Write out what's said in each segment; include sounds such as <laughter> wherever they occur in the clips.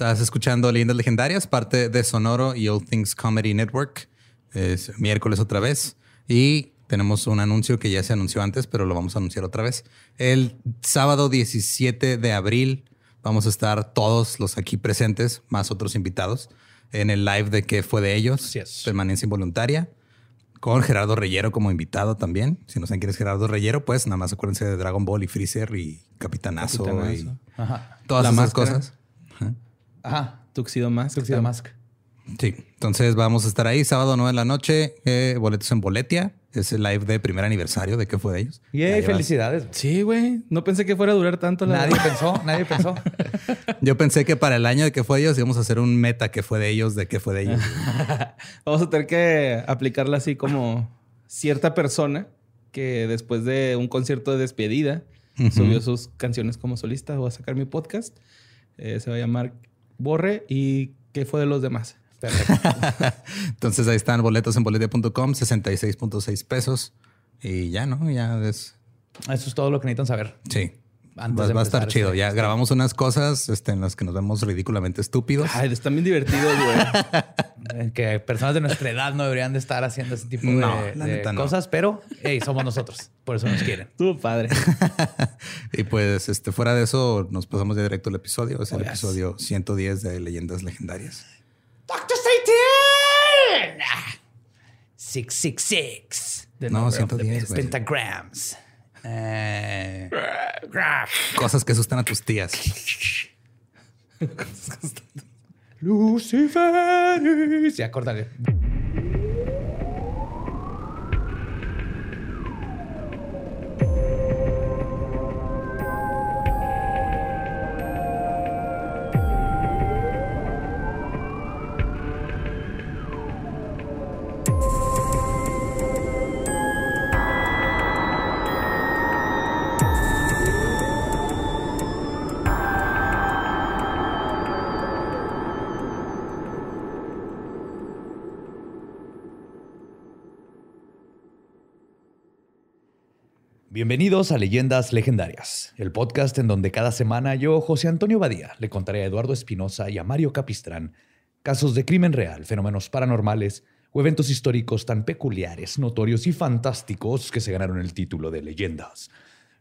Estás escuchando Leyendas Legendarias, parte de Sonoro y All Things Comedy Network. Es miércoles otra vez. Y tenemos un anuncio que ya se anunció antes, pero lo vamos a anunciar otra vez. El sábado 17 de abril vamos a estar todos los aquí presentes, más otros invitados, en el live de qué fue de ellos. Así es. Permanencia involuntaria. Con Gerardo Reyero como invitado también. Si no saben quién es Gerardo Reyero, pues nada más acuérdense de Dragon Ball y Freezer y Capitanazo, Capitanazo. y Ajá. todas La esas máscara. cosas. Ajá. Tuxedo Mask. Tuxedo Mask. Sí, entonces vamos a estar ahí sábado 9 de la noche, eh, boletos en Boletia, es el live de primer aniversario de qué fue de ellos. Llevas- felicidades. Sí, güey. No pensé que fuera a durar tanto la Nadie <laughs> pensó, nadie pensó. <laughs> Yo pensé que para el año de qué fue de ellos íbamos a hacer un meta que fue de ellos, de qué fue de ellos. <laughs> Vamos a tener que aplicarla así como cierta persona que después de un concierto de despedida subió sus canciones como solista. Voy a sacar mi podcast. Eh, se va a llamar Borre y ¿qué fue de los demás? <laughs> Entonces ahí están boletos en boletia.com, 66.6 pesos. Y ya, ¿no? Ya es... Eso es todo lo que necesitan saber. Sí. Antes va, de va a estar chido. este- Ya grabamos unas cosas este, en las que nos vemos ridículamente estúpidos. Ay, están bien divertidos, güey. <laughs> Eh, Que personas de nuestra edad no deberían de estar haciendo ese tipo No, de, la de neta no. cosas, pero hey, somos nosotros. Por eso nos quieren. Estuvo padre. <laughs> y pues este, fuera de eso, nos pasamos ya directo al episodio. Es el Oh, yes. episodio 110 de Leyendas Legendarias. ¡Doctor Satan! 666. The No, number of the 110, güey. Pentagrams. Eh, <laughs> Cosas que asustan a tus tías. Lucifer. Ya, córtale. Bienvenidos a Leyendas Legendarias, el podcast en donde cada semana yo, José Antonio Badía, le contaré a Eduardo Espinosa y a Mario Capistrán casos de crimen real, fenómenos paranormales o eventos históricos tan peculiares, notorios y fantásticos que se ganaron el título de Leyendas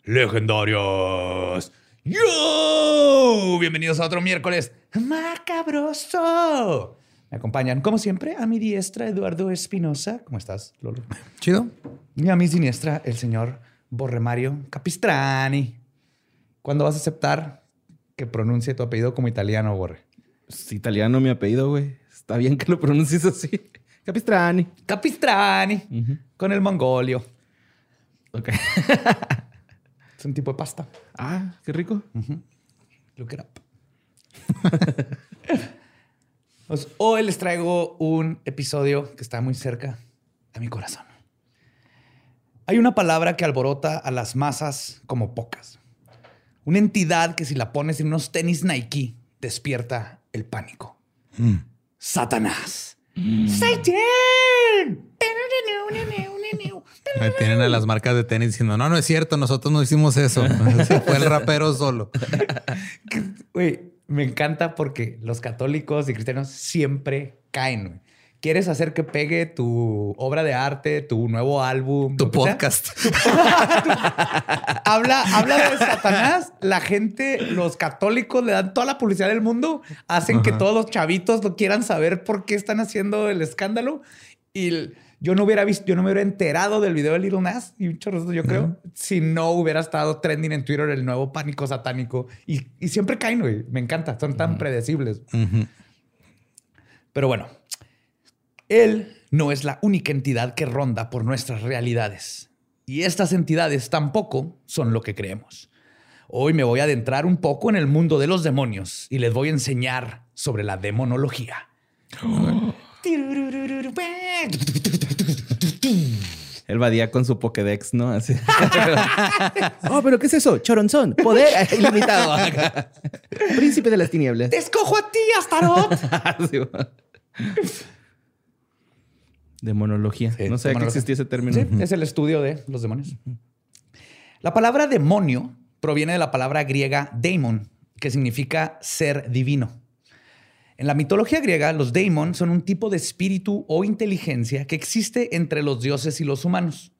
Legendarias. ¡Yo! Bienvenidos a otro miércoles macabroso. Me acompañan, como siempre, a mi diestra Eduardo Espinosa. ¿Cómo estás, Lolo? Chido. Y a mi siniestra, el señor Borremario Capistrani. ¿Cuándo vas a aceptar que pronuncie tu apellido como italiano, Borre? Es italiano mi apellido, güey. Está bien que lo pronuncies así. <laughs> Capistrani. Capistrani. Con el mongolio. Ok. <laughs> Es un tipo de pasta. Ah, qué rico. Look it up. <laughs> Pues, hoy les traigo un episodio que está muy cerca a mi corazón. Hay una palabra que alborota a las masas como pocas. Una entidad que si la pones en unos tenis Nike despierta el pánico. Satanás. ¡Satan! Ahí Tienen a las marcas de tenis diciendo, no, no es cierto, nosotros no hicimos eso. <laughs> Fue el rapero solo. <laughs> Güey, me encanta porque los católicos y cristianos siempre caen. ¿Quieres hacer que pegue tu obra de arte, tu nuevo álbum? Tu podcast. <laughs> habla, habla de Satanás. La gente, los católicos le dan toda la publicidad del mundo, hacen que todos los chavitos lo quieran saber por qué están haciendo el escándalo. Y el- yo no hubiera visto, yo no me hubiera enterado del video de Little Nas y un chorro, yo creo, si no hubiera estado trending en Twitter el nuevo pánico satánico. Y, y siempre caen, güey. Me encanta, son tan predecibles. Ujú. Pero bueno, él no es la única entidad que ronda por nuestras realidades. Y estas entidades tampoco son lo que creemos. Hoy me voy a adentrar un poco en el mundo de los demonios y les voy a enseñar sobre la demonología. Él vadía con su Pokédex, ¿no? Así. <laughs> oh, pero ¿qué es eso? Choronzón. Poder <laughs> ilimitado. Príncipe de las tinieblas. ¡Te escojo a ti, Astaroth! <laughs> Demonología. Sí, no sabía que existía ese término. Sí, es el estudio de los demonios. La palabra demonio proviene de la palabra griega daemon, que significa ser divino. En la mitología griega, los daemon son un tipo de espíritu o inteligencia que existe entre los dioses y los humanos.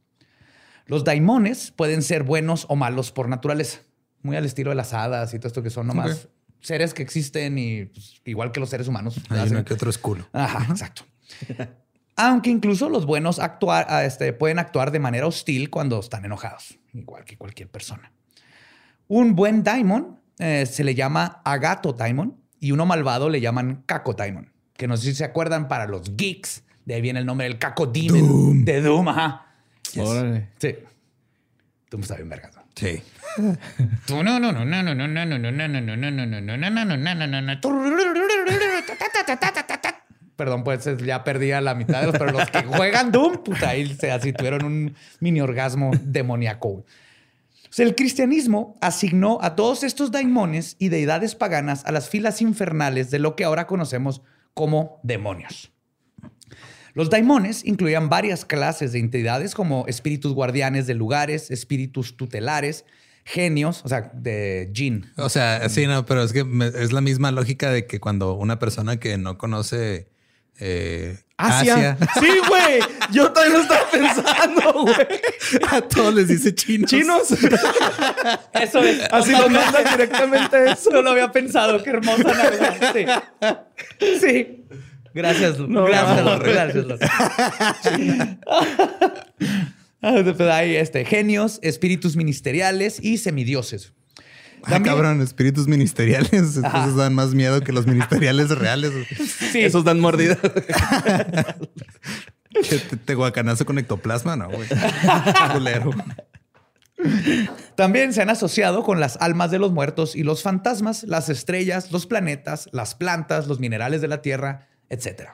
Los daimones pueden ser buenos o malos por naturaleza, muy al estilo de las hadas y todo esto que son nomás seres que existen y pues, igual que los seres humanos. Hay uno que otro es culo. Ajá, exacto. Aunque incluso los buenos actuar, ah, este, pueden actuar de manera hostil cuando están enojados, igual que cualquier persona. Un buen daimon eh, se le llama agato daimon y uno malvado le llaman caco daimon, que no sé si se acuerdan para los geeks, de ahí viene el nombre del caco demon de Doom, ajá. Órale. Sí. Doom está bien. Sí. Perdón, pues ya perdí a la mitad de los, pero los que <laughs> juegan Doom, puta, ahí se así tuvieron un mini orgasmo demoníaco. el cristianismo asignó a todos estos daimones y deidades paganas a las filas infernales de lo que ahora conocemos como demonios. Los daimones incluían varias clases de entidades como espíritus guardianes de lugares, espíritus tutelares, genios, o sea, de jinn. O sea, sí, no, pero es que es la misma lógica de que cuando una persona que no conoce eh, Asia. Asia, Sí, güey. Yo también lo estaba pensando, güey. <laughs> a todos les dice chinos. Chinos. <laughs> Eso es. Así lo mandas directamente a eso. No lo había pensado. Qué hermosa Navidad. Sí. Sí. Gracias, Lu. No, gracias, no. Lu. gracias, Lu. <laughs> Ah, pues Hay este, genios, espíritus ministeriales y semidioses. Ah, cabrón, espíritus ministeriales. Entonces dan más miedo que los ministeriales reales. <laughs> Sí. Esos dan mordida. <laughs> Te, te guacanazo con ectoplasma, no, güey. <laughs> También se han asociado con las almas de los muertos y los fantasmas, las estrellas, los planetas, las plantas, los minerales de la tierra, etc.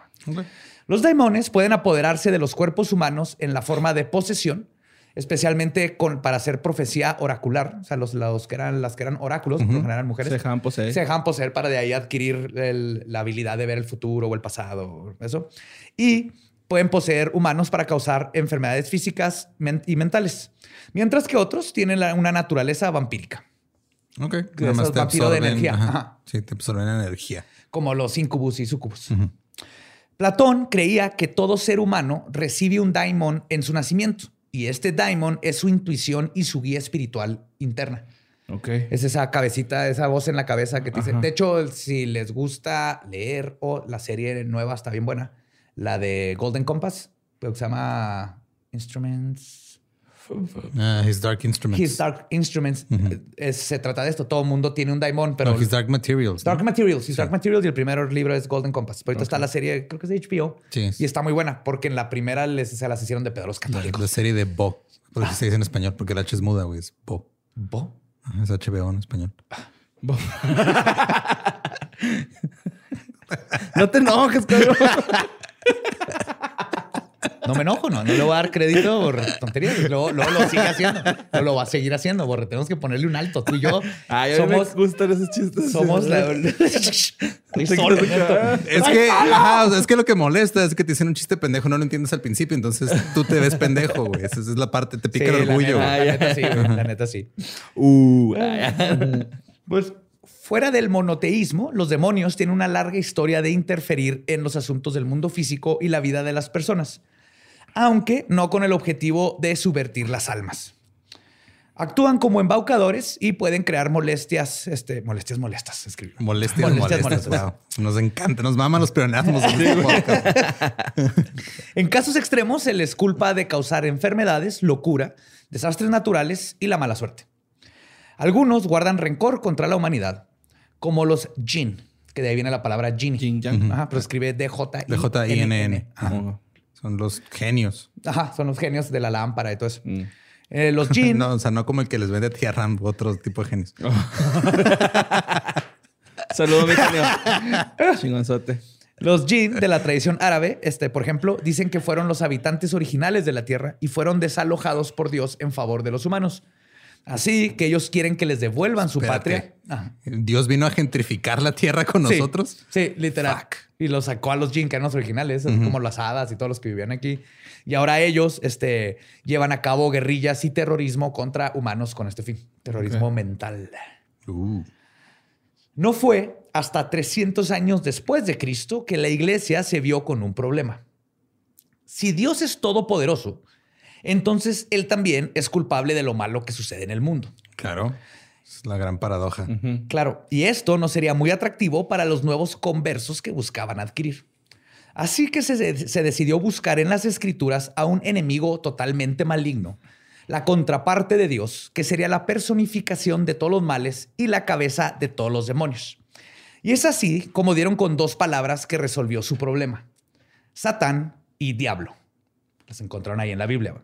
Los daimones pueden apoderarse de los cuerpos humanos en la forma de posesión, especialmente con, para hacer profecía oracular. O sea, los, los que eran, las que eran oráculos, por lo general eran mujeres, Se dejaban poseer. se dejaban poseer para de ahí adquirir el- la habilidad de ver el futuro o el pasado, eso. Y pueden poseer humanos para causar enfermedades físicas y mentales, mientras que otros tienen la- una naturaleza vampírica, Ok. Que Nada más te vampiros de absorben, energía. ajá. Ajá. Sí, te absorben energía. como los incubus y sucubus. Platón creía que todo ser humano recibe un daimon en su nacimiento y este daimon es su intuición y su guía espiritual interna. Ok. Es esa cabecita, esa voz en la cabeza que te dice. De hecho, si les gusta leer o la serie nueva está bien buena, la de Golden Compass, que se llama Instruments. Ah, his Dark Instruments. His Dark Instruments. Es- se trata de esto. Todo el mundo tiene un daimon, pero No, his Dark Materials. ¿no? Dark Materials. His Dark Materials y el primer libro es Golden Compass. Ahorita está la serie, creo que es de HBO. Sí. Y está muy buena porque en la primera les, se las hicieron de pedo los La, católicos. la serie de Bo. Por eso se dice en español, porque el H es muda, güey. Es Bo. Bo. Es HBO en español. <laughs> No te enojes, cabrón. <laughs> No me enojo, no. No le voy a dar crédito por tonterías. Luego, luego lo sigue haciendo. Luego lo va a seguir haciendo, Borre. Tenemos que ponerle un alto. Tú y yo Ay, a mí somos, me gustan esos chistes. somos la... <laughs> <laughs> Estoy solo. Es que, ajá, o sea, es que lo que molesta es que te dicen un chiste pendejo, no lo entiendes al principio, entonces tú te ves pendejo, güey. Esa es la parte, te pica Sí, el la orgullo. neta. La neta sí, güey. La neta sí. Uh, ay, Pues fuera del monoteísmo, los demonios tienen una larga historia de interferir en los asuntos del mundo físico y la vida de las personas, aunque no con el objetivo de subvertir las almas. Actúan como embaucadores y pueden crear molestias, este, molestias molestas. Molestias, Molestias molestias. molestas. wow. Nos encanta, nos maman los pleonasmos. en este. <laughs> En casos extremos se les culpa de causar enfermedades, locura, desastres naturales y la mala suerte. Algunos guardan rencor contra la humanidad, como los jinn, que de ahí viene la palabra. Jin Yang. Ajá, pero escribe D-J-I-N-N. De J-I-N-N. Son los genios. Ajá, son los genios de la lámpara y todo eso. Mm. Eh, los jinn. <laughs> No, o sea, no como el que les vende a tía Ram, otro tipo de genios. <laughs> Saludos, mi genio. <laughs> Chingonzote. Los jinn de la tradición árabe, este, por ejemplo, dicen que fueron los habitantes originales de la tierra y fueron desalojados por Dios en favor de los humanos. Así que ellos quieren que les devuelvan su Espérate. patria. Dios vino a gentrificar la tierra con Sí, nosotros. Sí, literal. Y los sacó a los los originales, como las hadas y todos los que vivían aquí. Y ahora ellos este, llevan a cabo guerrillas y terrorismo contra humanos con este fin. Terrorismo mental. Uh. No fue hasta 300 años después de Cristo que la iglesia se vio con un problema. Si Dios es todopoderoso, entonces Él también es culpable de lo malo que sucede en el mundo. Claro. Es la gran paradoja. Claro, y esto no sería muy atractivo para los nuevos conversos que buscaban adquirir. Así que se, se decidió buscar en las escrituras a un enemigo totalmente maligno, la contraparte de Dios, que sería la personificación de todos los males y la cabeza de todos los demonios. Y es así como dieron con dos palabras que resolvió su problema. Satán y diablo. Las encontraron ahí en la Biblia.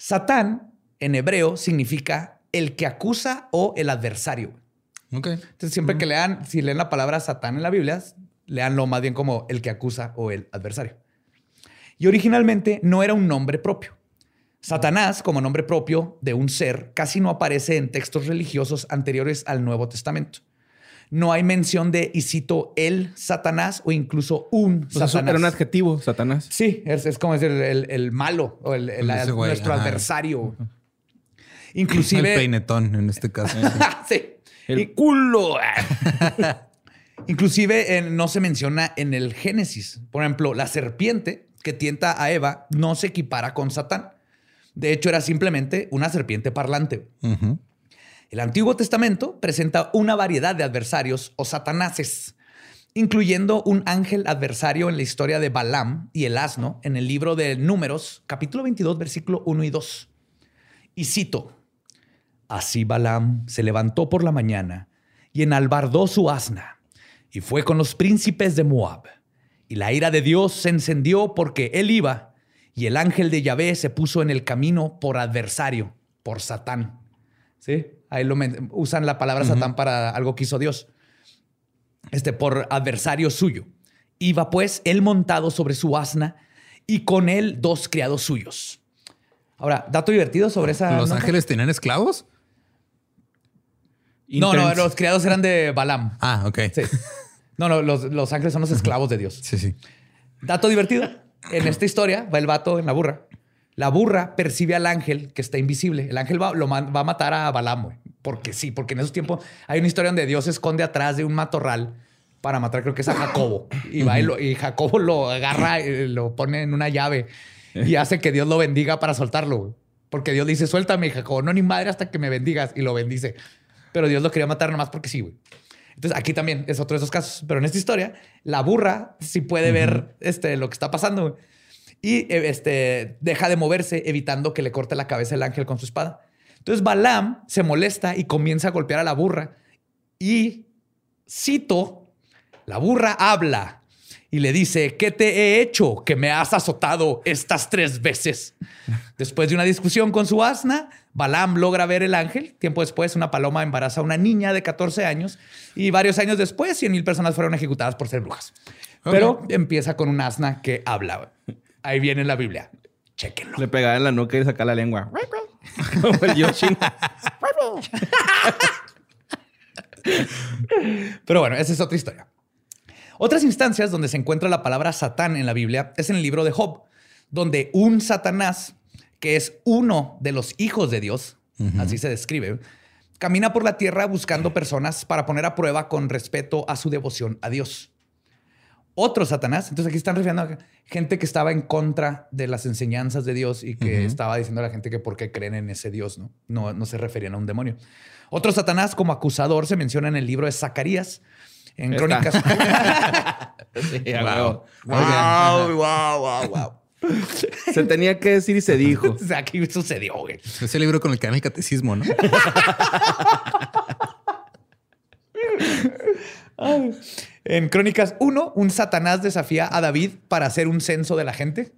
Satán en hebreo significa el que acusa o el adversario. Ok. Entonces, siempre que lean, si leen la palabra Satán en la Biblia, leanlo más bien como el que acusa o el adversario. Y originalmente no era un nombre propio. Satanás, como nombre propio de un ser, casi no aparece en textos religiosos anteriores al Nuevo Testamento. No hay mención de, y cito, el Satanás o incluso un O sea, Satanás. era un adjetivo, Satanás. Sí, es, es como decir el, el malo o el, el- güey, nuestro ajá. adversario. El Inclusive... peinetón en este caso. <laughs> sí. El Y- culo. <laughs> Inclusive eh, no se menciona en el Génesis. Por ejemplo, la serpiente que tienta a Eva no se equipara con Satán. De hecho, era simplemente una serpiente parlante. El Antiguo Testamento presenta una variedad de adversarios o satanases, incluyendo un ángel adversario en la historia de Balaam y el asno en el libro de Números, capítulo 22, versículo 1 y 2. Y cito, Así Balaam se levantó por la mañana y enalbardó su asna y fue con los príncipes de Moab. Y la ira de Dios se encendió porque él iba y el ángel de Yahvé se puso en el camino por adversario, por Satán. ¿Sí? Ahí lo usan la palabra Satán para algo que hizo Dios. Este, por adversario suyo. Iba pues él montado sobre su asna y con él dos criados suyos. Ahora, dato divertido sobre esa. ¿Los nota. ángeles tenían esclavos? No, no, los criados eran de Balaam. Ah, ok. Sí. No, no, los, los ángeles son los esclavos de Dios. Sí, sí. Dato divertido. En esta historia va el vato en la burra. La burra percibe al ángel que está invisible. El ángel va, lo va a matar a Balaam, güey. Porque sí, porque en esos tiempos hay una historia donde Dios se esconde atrás de un matorral para matar, creo que es a Jacobo. Y va y, lo- y Jacobo lo agarra y lo pone en una llave y hace que Dios lo bendiga para soltarlo. güey. Porque Dios le dice, suéltame, Jacobo. No, ni madre hasta que me bendigas. Y lo bendice. Pero Dios lo quería matar nomás porque sí, güey. Entonces aquí también es otro de esos casos. Pero en esta historia, la burra sí puede ver este, lo que está pasando. güey. Y eh, este, deja de moverse, evitando que le corte la cabeza el ángel con su espada. Entonces Balaam se molesta y comienza a golpear a la burra. Y cito, la burra habla y le dice, ¿qué te he hecho que me has azotado estas tres veces? Después de una discusión con su asna, Balaam logra ver el ángel. Tiempo después, una paloma embaraza a una niña de 14 años y varios años después, 100 mil personas fueron ejecutadas por ser brujas. Pero empieza con un asna que habla. Ahí viene en la Biblia. Chéquenlo. Le pegaba en la nuca y saca la lengua. Como el Yoshi. Pero bueno, esa es otra historia. Otras instancias donde se encuentra la palabra Satán en la Biblia es en el libro de Job, donde un Satanás, que es uno de los hijos de Dios, así se describe, camina por la tierra buscando personas para poner a prueba con respeto a su devoción a Dios. Otro Satanás, entonces aquí están refiriendo a gente que estaba en contra de las enseñanzas de Dios y que estaba diciendo a la gente que por qué creen en ese Dios, ¿no? No, no se referían a un demonio. Otro Satanás como acusador se menciona en el libro de Zacarías, en. Crónicas. <laughs> <laughs> Sí, a huevo. Wow, wow, wow, wow. <laughs> Se tenía que decir y se dijo. O sea, Aquí sucedió, güey. Ese libro con el que dan el catecismo, ¿no? En Crónicas 1, un Satanás desafía a David para hacer un censo de la gente.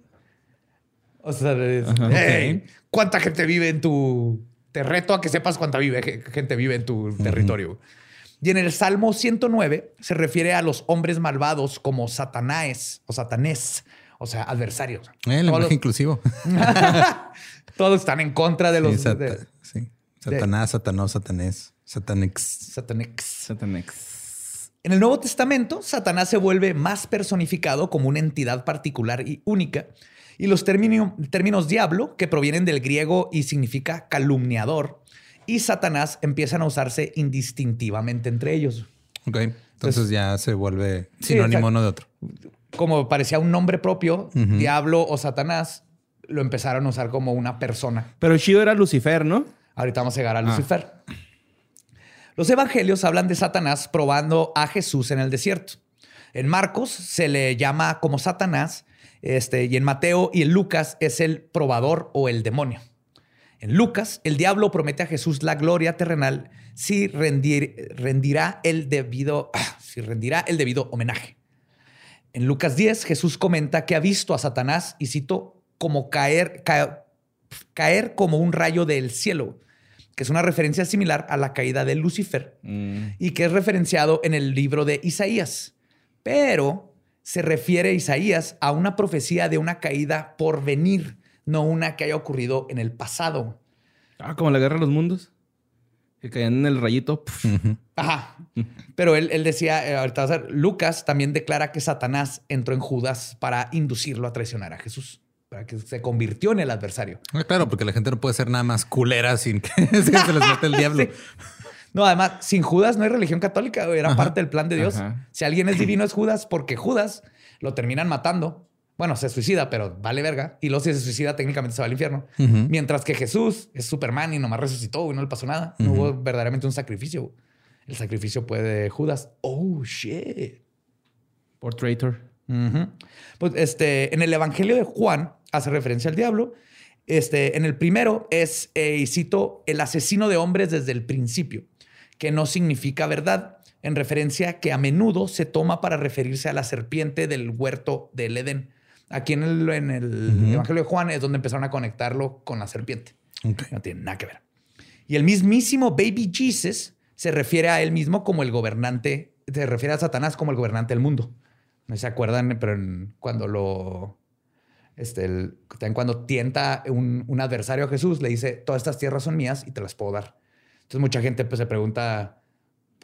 O sea, es, "Hey, ¿cuánta gente vive en tu... Te reto a que sepas cuánta vive, gente vive en tu territorio. Y en el Salmo 109 se refiere a los hombres malvados como Satanás o Satanés, o sea, adversarios. Eh, Todos lenguaje los- inclusivo. <laughs> Todos están en contra de los Sí, sata- de- sí. Satanás, Satanás, Satanés, Satanix. Satanix. Satanex. En el Nuevo Testamento, Satanás se vuelve más personificado como una entidad particular y única. Y los término- términos diablo, que provienen del griego y significa calumniador, y Satanás empiezan a usarse indistintivamente entre ellos. Ok. Entonces ya se vuelve sinónimo uno de otro. Como parecía un nombre propio, diablo o Satanás, lo empezaron a usar como una persona. Pero chido era Lucifer, ¿no? Ahorita vamos a llegar a Lucifer. Los evangelios hablan de Satanás probando a Jesús en el desierto. En Marcos se le llama como Satanás, este, y en Mateo y en Lucas es el probador o el demonio. En Lucas, el diablo promete a Jesús la gloria terrenal si rendir- rendirá el debido, ah, si rendirá el debido homenaje. En Lucas 10, Jesús comenta que ha visto a Satanás, y cito, como caer, ca- caer como un rayo del cielo, que es una referencia similar a la caída de Lucifer y que es referenciado en el libro de Isaías. Pero se refiere Isaías a una profecía de una caída por venir, no una que haya ocurrido en el pasado. Ah, como la guerra de los mundos. Que caían en el rayito. Ajá. Pero él, él decía, eh, ahorita va a ser, Lucas también declara que Satanás entró en Judas para inducirlo a traicionar a Jesús, que se convirtió en el adversario. Claro, porque la gente no puede ser nada más culera sin que <laughs> se les mete el <laughs> diablo. Sí. No, además, sin Judas no hay religión católica, güey, era parte del plan de Dios. Ajá. Si alguien es <clears throat> divino es Judas, porque Judas lo terminan matando. Bueno, se suicida, pero vale verga. Y luego si se suicida, técnicamente se va al infierno. Mientras que Jesús es Superman y nomás resucitó y no le pasó nada. No hubo verdaderamente un sacrificio. El sacrificio fue de Judas. Oh, shit. Por traitor. Pues este, en el Evangelio de Juan hace referencia al diablo. Este, en el primero es, eh, y cito, el asesino de hombres desde el principio, que no significa verdad, en referencia que a menudo se toma para referirse a la serpiente del huerto del Edén. Aquí en el, en el Evangelio de Juan es donde empezaron a conectarlo con la serpiente. No tiene nada que ver. Y el mismísimo Baby Jesus se refiere a él mismo como el gobernante, se refiere a Satanás como el gobernante del mundo. No se acuerdan, pero en- cuando lo. Este, el- también cuando tienta un, un adversario a Jesús, le dice: Todas estas tierras son mías y te las puedo dar. Entonces, mucha gente pues, se pregunta: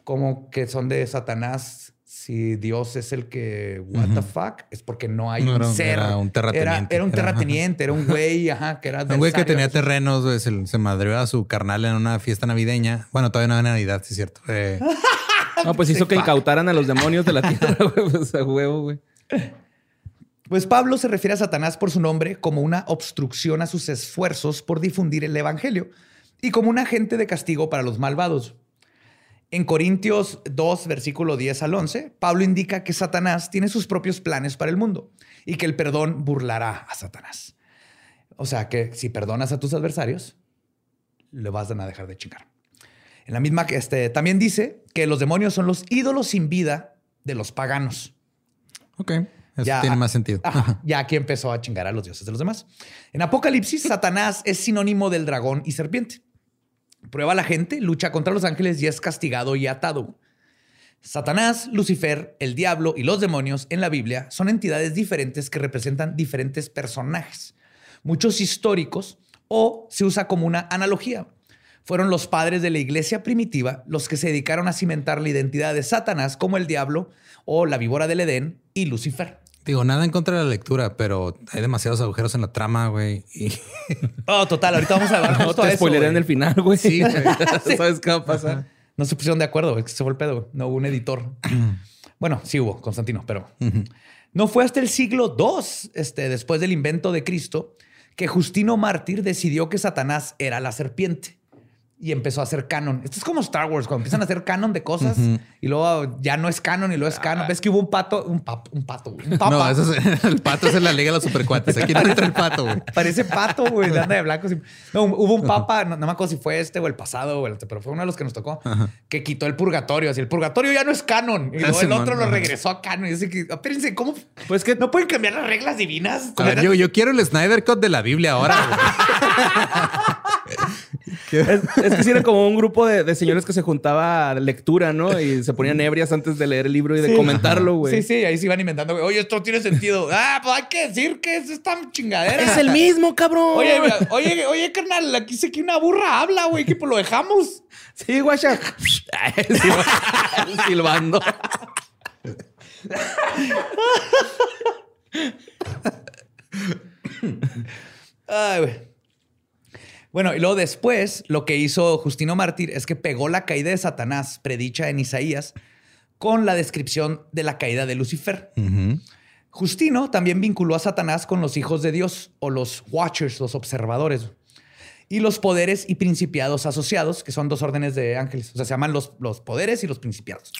¿Cómo que son de Satanás si Dios es el que. ¿What the fuck? Es porque no hay No, un era- ser. era un terrateniente. Era, era un terrateniente, era un güey, <laughs> ajá, que era. Un güey que tenía terrenos, güey, se, se madreó a su carnal en una fiesta navideña. Bueno, todavía no era Navidad, sí es cierto. Eh, <laughs> No, pues hizo que incautaran a los demonios de la tierra, <laughs> güey. Pues a huevo, güey. Pues Pablo se refiere a Satanás por su nombre como una obstrucción a sus esfuerzos por difundir el evangelio y como un agente de castigo para los malvados. En Corintios 2, versículo 10 al 11, Pablo indica que Satanás tiene sus propios planes para el mundo y que el perdón burlará a Satanás. O sea que si perdonas a tus adversarios, le vas a dejar de chingar. En la misma este, también dice que los demonios son los ídolos sin vida de los paganos. ok, eso Ya- tiene más sentido. Ajá, ya aquí empezó a chingar a los dioses de los demás. En Apocalipsis, Satanás es sinónimo del dragón y serpiente. Prueba a la gente, lucha contra los ángeles y es castigado y atado. Satanás, Lucifer, el diablo y los demonios en la Biblia son entidades diferentes que representan diferentes personajes, muchos históricos o se usa como una analogía. Fueron los padres de la iglesia primitiva los que se dedicaron a cimentar la identidad de Satanás como el diablo o la víbora del Edén y Lucifer. Digo, nada en contra de la lectura, pero hay demasiados agujeros en la trama, güey. Y Oh, total, ahorita vamos a hablar <laughs> No te eso, en el final, güey. Sí, güey. <laughs> ¿Sabes qué va a pasar? No se pusieron de acuerdo, es que se fue el pedo. No hubo un editor. <clears throat> bueno, sí hubo, Constantino, pero no fue hasta el siglo II, este, después del invento de Cristo, que Justino Mártir decidió que Satanás era la serpiente. Y empezó a hacer canon. Esto es como Star Wars, cuando empiezan a hacer canon de cosas y luego ya no es canon y luego es canon. ¿Ves que hubo un pato? Un, pap- un pato, güey. Un papa. No, eso es, <laughs> el pato es en la Liga de los Supercuates. Aquí no entra el pato, güey. Parece pato, güey, de anda de blanco. No, hubo un papa, no, no me acuerdo si fue este o el pasado, o el, pero fue uno de los que nos tocó, que quitó el purgatorio. Así, el purgatorio ya no es canon. Y luego el otro lo regresó a canon. Y dice que, espérense, ¿cómo? Pues que ¿No pueden cambiar las reglas divinas? A ver, yo, yo quiero el Snyder Cut de la Biblia ahora, güey. <laughs> Es, es que sí era como un grupo de, de señores que se juntaba a lectura, ¿no? Y se ponían ebrias antes de leer el libro y de Sí. comentarlo, güey. Sí, sí, ahí se iban inventando, güey. Oye, esto tiene sentido. <laughs> Ah, pues hay que decir que es esta chingadera. Es el mismo, cabrón. Oye, oye, oye, carnal, aquí sé que una burra habla, güey, que pues lo dejamos. Sí, guacha. <laughs> Silba- <laughs> Silbando. Ay, güey. Bueno, y luego después lo que hizo Justino Mártir es que pegó la caída de Satanás, predicha en Isaías, con la descripción de la caída de Lucifer. Justino también vinculó a Satanás con los hijos de Dios o los Watchers, los observadores, y los poderes y principiados asociados, que son dos órdenes de ángeles. O sea, se llaman los, los poderes y los principiados.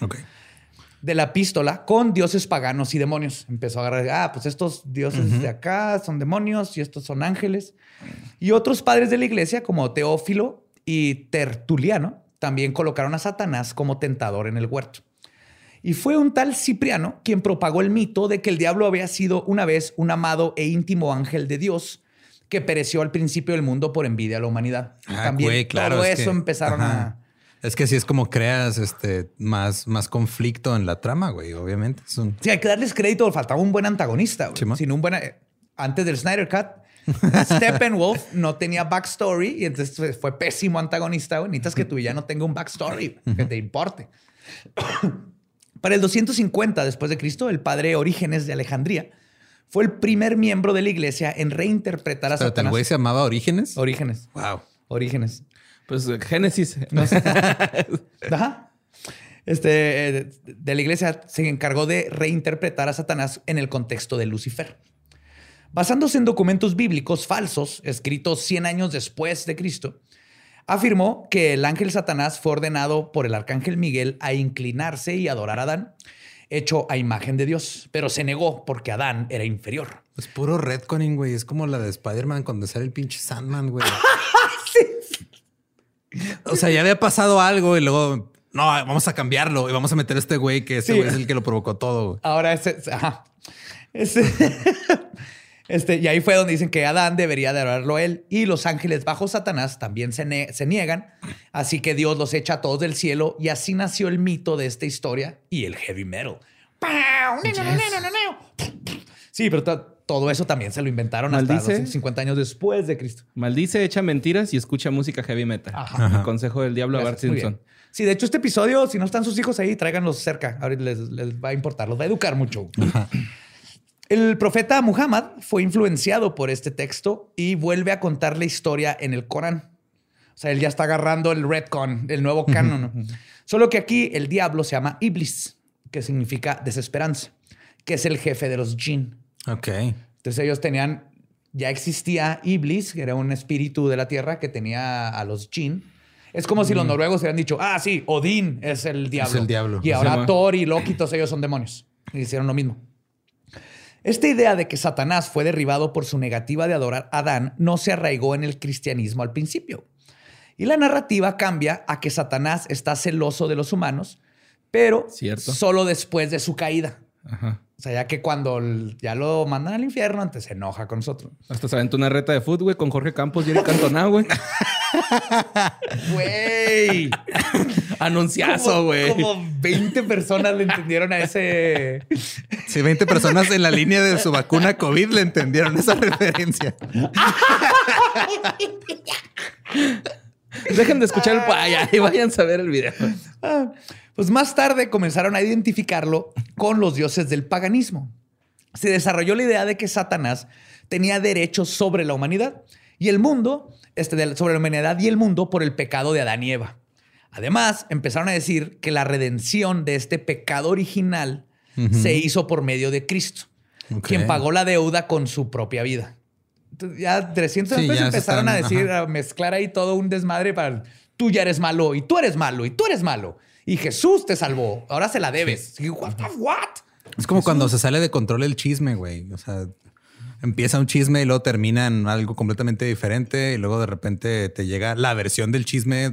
De la epístola con dioses paganos y demonios. Empezó a agarrar, ah, pues estos dioses de acá son demonios y estos son ángeles. Y otros padres de la iglesia, como Teófilo y Tertuliano, también colocaron a Satanás como tentador en el huerto. Y fue un tal Cipriano quien propagó el mito de que el diablo había sido una vez un amado e íntimo ángel de Dios que pereció al principio del mundo por envidia a la humanidad. Ah, también güey, claro. todo es eso que- empezaron ajá. a... Es que así es como creas este más, más conflicto en la trama, güey. Obviamente. Es un- Sí, hay que darles crédito. Faltaba un buen antagonista. güey. Sin un buen... Antes del Snyder Cut, <laughs> Steppenwolf no tenía backstory y entonces fue- pésimo antagonista. güey. Necesitas que tu villano tenga un backstory que te importe. <coughs> Para el 250 después de Cristo, el padre Orígenes de Alejandría fue el primer miembro de la iglesia en reinterpretar a Pero el Satanás. güey se llamaba Orígenes. Orígenes. Wow. Orígenes. Pues Génesis. <laughs> Ajá. Este, eh, de la iglesia se encargó de reinterpretar a Satanás en el contexto de Lucifer. Basándose en documentos bíblicos falsos, escritos 100 años después de Cristo, afirmó que el ángel Satanás fue ordenado por el arcángel Miguel a inclinarse y adorar a Adán, hecho a imagen de Dios, pero se negó porque Adán era inferior. Es puro retconning, güey. Es como la de Spider-Man cuando sale el pinche Sandman, güey. <laughs> O sea, ya había pasado algo y luego, no, vamos a cambiarlo y vamos a meter a este güey que este Sí. güey es el que lo provocó todo. güey. Ahora ese, ajá. Ese- <laughs> este, y ahí fue donde dicen que Adán debería de adorarlo él y los ángeles bajo Satanás también se, ne- se niegan. Así que Dios los echa a todos del cielo y así nació el mito de esta historia y el heavy metal. Sí, pero todo eso también se lo inventaron hasta Maldice. los 50 años después de Cristo. Maldice, echa mentiras y escucha música heavy metal. Ajá. El consejo del diablo a Bart. Simpson. Sí, de hecho, este episodio, si no están sus hijos ahí, tráiganlos cerca. Ahorita les, les va a importar, los va a educar mucho. El profeta Muhammad fue influenciado por este texto y vuelve a contar la historia en el Corán. O sea, él ya está agarrando el retcon, el nuevo canon. Solo que aquí el diablo se llama Iblis, que significa desesperanza, que es el jefe de los jinn. Ok. Entonces ellos tenían, ya existía Iblis, que era un espíritu de la tierra que tenía a los jinn. Es como si los noruegos hubieran dicho, ah, sí, Odín es el diablo. el diablo. Y ahora Sí. Thor y Loki, todos ellos son demonios. Y hicieron lo mismo. Esta idea de que Satanás fue derribado por su negativa de adorar a Adán no se arraigó en el cristianismo al principio. Y la narrativa cambia a que Satanás está celoso de los humanos, pero Cierto. solo después de su caída. Ajá. O sea, ya que cuando ya lo mandan al infierno, antes se enoja con nosotros. Hasta se aventó una reta de fútbol, güey, con Jorge Campos y Eric Cantona, güey. <laughs> Güey. <laughs> Anunciazo, Como- güey. Como 20 personas le entendieron a ese. Si 20 personas en la línea de su vacuna COVID le entendieron esa referencia. Dejen de escuchar el paya y vayan a ver el video. Pues más tarde comenzaron a identificarlo con los dioses del paganismo. Se desarrolló la idea de que Satanás tenía derechos sobre la humanidad y el mundo, este, sobre la humanidad y el mundo por el pecado de Adán y Eva. Además, empezaron a decir que la redención de este pecado original se hizo por medio de Cristo, quien pagó la deuda con su propia vida. Entonces, ya 300 Sí, después ya se empezaron están- a decir, ajá. a mezclar ahí todo un desmadre para tú ya eres malo y tú eres malo y tú eres malo. Y Jesús te salvó. Ahora se la debes. Y, what the what? Es como cuando se sale de control el chisme, güey. O sea, empieza un chisme y luego termina en algo completamente diferente y luego de repente te llega la versión del chisme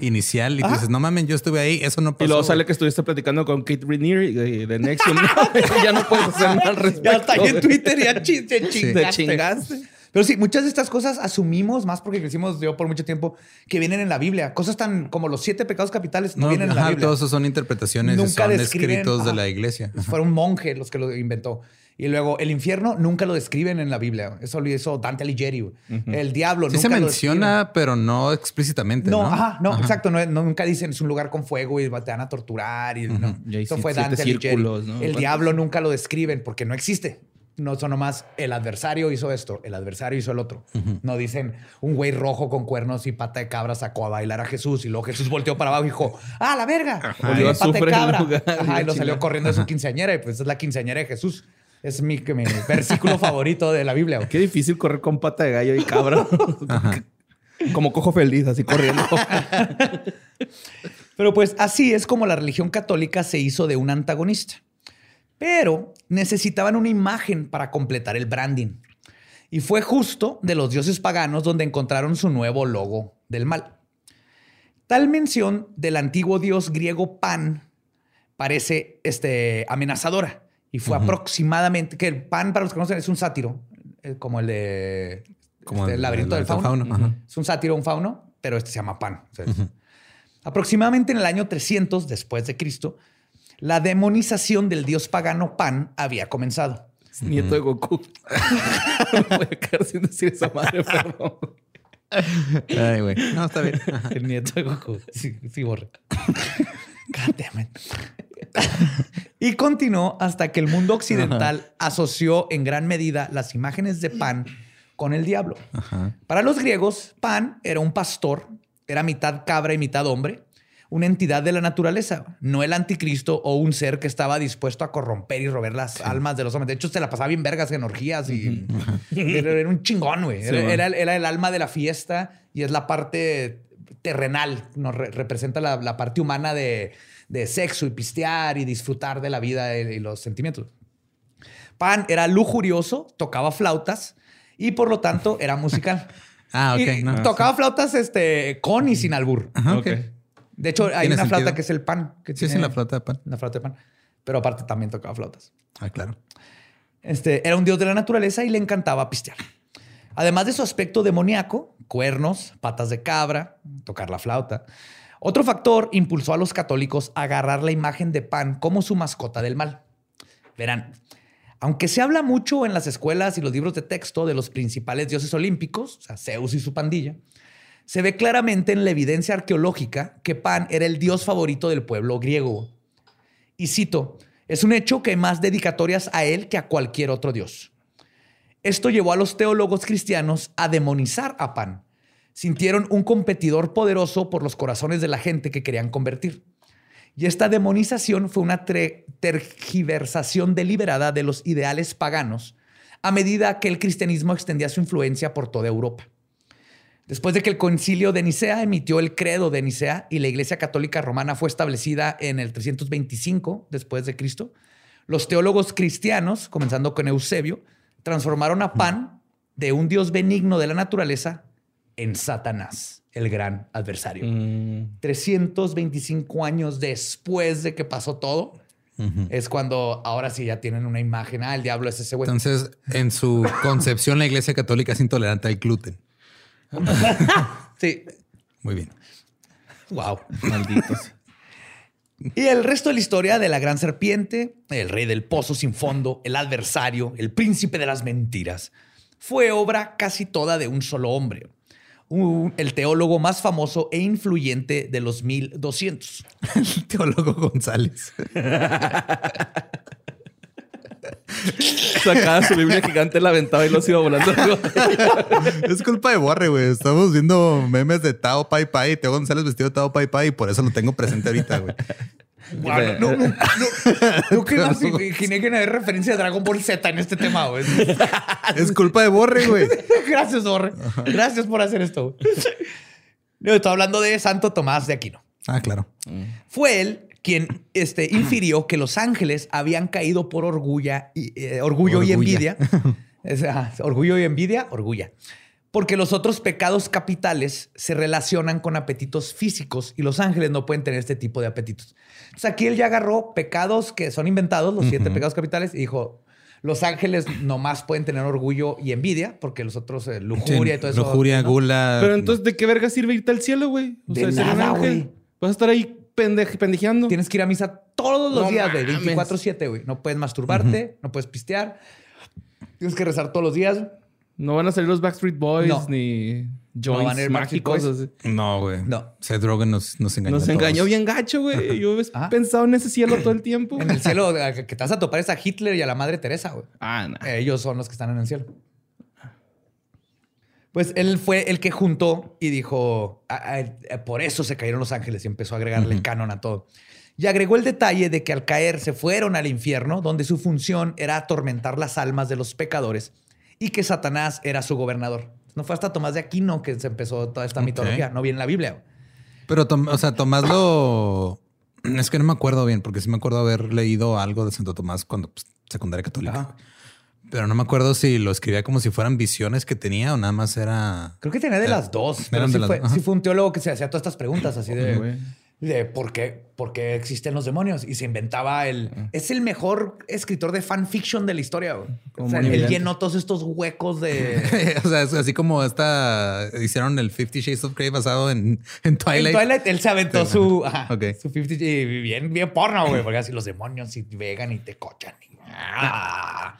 inicial y tú dices, no mames, yo estuve ahí, eso no pasó. Y luego sale que estuviste platicando con Kate Rainier y de Nexium. <laughs> ya no puedes hacer nada al respecto. Ya está ahí en Twitter, ya chi- te Te chingaste. Pero sí, muchas de estas cosas asumimos, más porque crecimos yo por mucho tiempo, que vienen en la Biblia. Cosas tan como los siete pecados capitales no, No, vienen en la Biblia. todos esos son interpretaciones, Nunca son describen- escritos de ajá. la iglesia. Ajá. Fue un monje los que lo inventó. Y luego el infierno nunca lo describen en la Biblia. Eso lo hizo Dante Alighieri. El diablo Sí nunca se lo menciona, pero no explícitamente. No, No, ajá, no, exacto. No, no, nunca dicen es un lugar con fuego y te van a torturar. Y, no. Eso fue Dante Alighieri. círculos, ¿no? El ¿Cuántos? diablo nunca lo describen porque no existe. No son nomás el adversario hizo esto, el adversario hizo el otro. No dicen un güey rojo con cuernos y pata de cabra sacó a bailar a Jesús y luego Jesús volteó para abajo y dijo, ¡ah, la verga! Olió Pata de cabra. lugar Ajá, y lo salió corriendo de su quinceañera y pues es la quinceañera de Jesús. Es mi, mi <laughs> versículo favorito de la Biblia. güey. Qué difícil correr con pata de gallo y cabra. Como cojo feliz, así corriendo. <laughs> Pero pues así es como la religión católica se hizo de un antagonista. Pero necesitaban una imagen para completar el branding. Y fue justo de los dioses paganos donde encontraron su nuevo logo del mal. Tal mención del antiguo dios griego Pan parece este, amenazadora. Y fue aproximadamente, que el Pan, para los que conocen, es un sátiro, eh, como el de Como este, el- el laberinto el del fauno. fauno. Es un sátiro, un fauno, pero este se llama Pan. O sea, es- Aproximadamente en el año 300 después de Cristo, la demonización del dios pagano Pan había comenzado. Nieto de Goku. no <laughs> voy a quedar sin decir esa madre, perdón. Ay, güey. No, está bien. <laughs> El nieto de Goku. Sí, sí, borre. God damn it. y continuó hasta que el mundo occidental asoció en gran medida las imágenes de Pan con el diablo. Para los griegos, Pan era un pastor, era mitad cabra y mitad hombre, una entidad de la naturaleza, no el anticristo o un ser que estaba dispuesto a corromper y robar las almas de los hombres. De hecho, se la pasaba bien vergas en orgías y <laughs> era, era un chingón, güey. Era, el- era el alma de la fiesta y es la parte terrenal, nos re- representa la, la parte humana de, de sexo y pistear y disfrutar de la vida y, y los sentimientos. Pan era lujurioso, tocaba flautas y por lo tanto era musical. <laughs> Ah, ok. Y no. tocaba flautas este, con y sin albur. Ajá, ok. De hecho, hay una flauta que es el pan. Que Sí, tiene la flauta de pan. Una flauta de pan. Pero aparte también tocaba flautas. Ah, claro. Este, era un dios de la naturaleza y le encantaba pistear. Además de su aspecto demoníaco, cuernos, patas de cabra, tocar la flauta. Otro factor impulsó a los católicos a agarrar la imagen de Pan como su mascota del mal. Verán, aunque se habla mucho en las escuelas y los libros de texto de los principales dioses olímpicos, o sea, Zeus y su pandilla, se ve claramente en la evidencia arqueológica que Pan era el dios favorito del pueblo griego. Y cito, es un hecho que hay más dedicatorias a él que a cualquier otro dios. Esto llevó a los teólogos cristianos a demonizar a Pan. Sintieron un competidor poderoso por los corazones de la gente que querían convertir. Y esta demonización fue una tergiversación deliberada de los ideales paganos a medida que el cristianismo extendía su influencia por toda Europa. Después de que el concilio de Nicea emitió el credo de Nicea y la Iglesia Católica Romana fue establecida en el 325 después de Cristo, los teólogos cristianos, comenzando con Eusebio, transformaron a Pan de un dios benigno de la naturaleza en Satanás, el gran adversario. 325 años después de que pasó todo, es cuando ahora sí ya tienen una imagen. Ah, el diablo es ese güey. Entonces, en su concepción, la iglesia católica es intolerante al gluten. Sí. Muy bien. Wow. Malditos. Y el resto de la historia de la gran serpiente, el rey del pozo sin fondo, el adversario, el príncipe de las mentiras, fue obra casi toda de un solo hombre, un- el teólogo más famoso e influyente de los 1200. El teólogo González. <laughs> <laughs> Sacaba su Biblia gigante, la aventaba y los iba volando. <laughs> es culpa de Borre, güey. Estamos viendo memes de Tao Pai Pai y Teo González vestido de Tao Pai Pai y por eso lo tengo presente ahorita, güey. <laughs> Wow, no, no, no, no, que más imaginé que no hay referencia de Dragon Ball Z en este tema, güey. Es culpa de Borre, güey. Gracias, Borre. Gracias por hacer esto. No, estoy hablando de Santo Tomás de Aquino. Ah, claro. Fue él quien este, <clears throat> infirió que los ángeles habían caído por orgulla y, eh, orgullo y Orgulla. envidia. <laughs> Es, ajá, orgullo y envidia, orgulla. Porque los otros pecados capitales se relacionan con apetitos físicos y los ángeles no pueden tener este tipo de apetitos. Entonces aquí él ya agarró pecados que son inventados, los siete pecados capitales, y dijo, los ángeles nomás pueden tener orgullo y envidia, porque los otros, eh, lujuria y todo eso. Lujuria, ¿no? gula. Pero entonces, ¿de qué verga sirve irte al cielo, güey? O De ser un nada, ángel. güey. Vas a estar ahí pende- pendejeando. Tienes que ir a misa todos los No días, güey, mames. 24-7, güey. No puedes masturbarte, no puedes pistear. Tienes que rezar todos los días. No van a salir los Backstreet Boys No. ni No joints van a ir Backstreet mágicos. No, güey. No. Seth Rogen nos, nos engañó. Nos a todos. engañó bien gacho, güey. Yo he Ajá. pensado en ese cielo todo el tiempo. En el cielo, que te vas a topar es a Hitler y a la madre Teresa, güey. Ah, no. Ellos son los que están en el cielo. Pues él fue el que juntó y dijo, "Ah, ah, eh, por eso se cayeron los ángeles y empezó a agregarle canon a todo. Y agregó el detalle de que al caer se fueron al infierno, donde su función era atormentar las almas de los pecadores y que Satanás era su gobernador. No fue hasta Tomás de Aquino que se empezó toda esta mitología, no viene en la Biblia. Pero, o sea, Tomás lo. Es que no me acuerdo bien, porque sí me acuerdo haber leído algo de Santo Tomás cuando pues, secundaria católica. Ajá. Pero no me acuerdo si lo escribía como si fueran visiones que tenía o nada más era. Creo que tenía de las dos. Pero sí, de las fue, sí fue un teólogo que se hacía todas estas preguntas así de, de por, qué, por qué existen los demonios. Y se inventaba el... Es el mejor escritor de fanfiction de la historia. O sea, él llenó todos estos huecos de... <laughs> o sea, es así como esta. Hicieron el Fifty Shades of Grey basado en, en Twilight. En Twilight, él se aventó Sí, su, ajá. ajá, Ok. su 50 y bien, bien porno, güey. Porque así los demonios y vegan y te cochan. y- ¡Ah!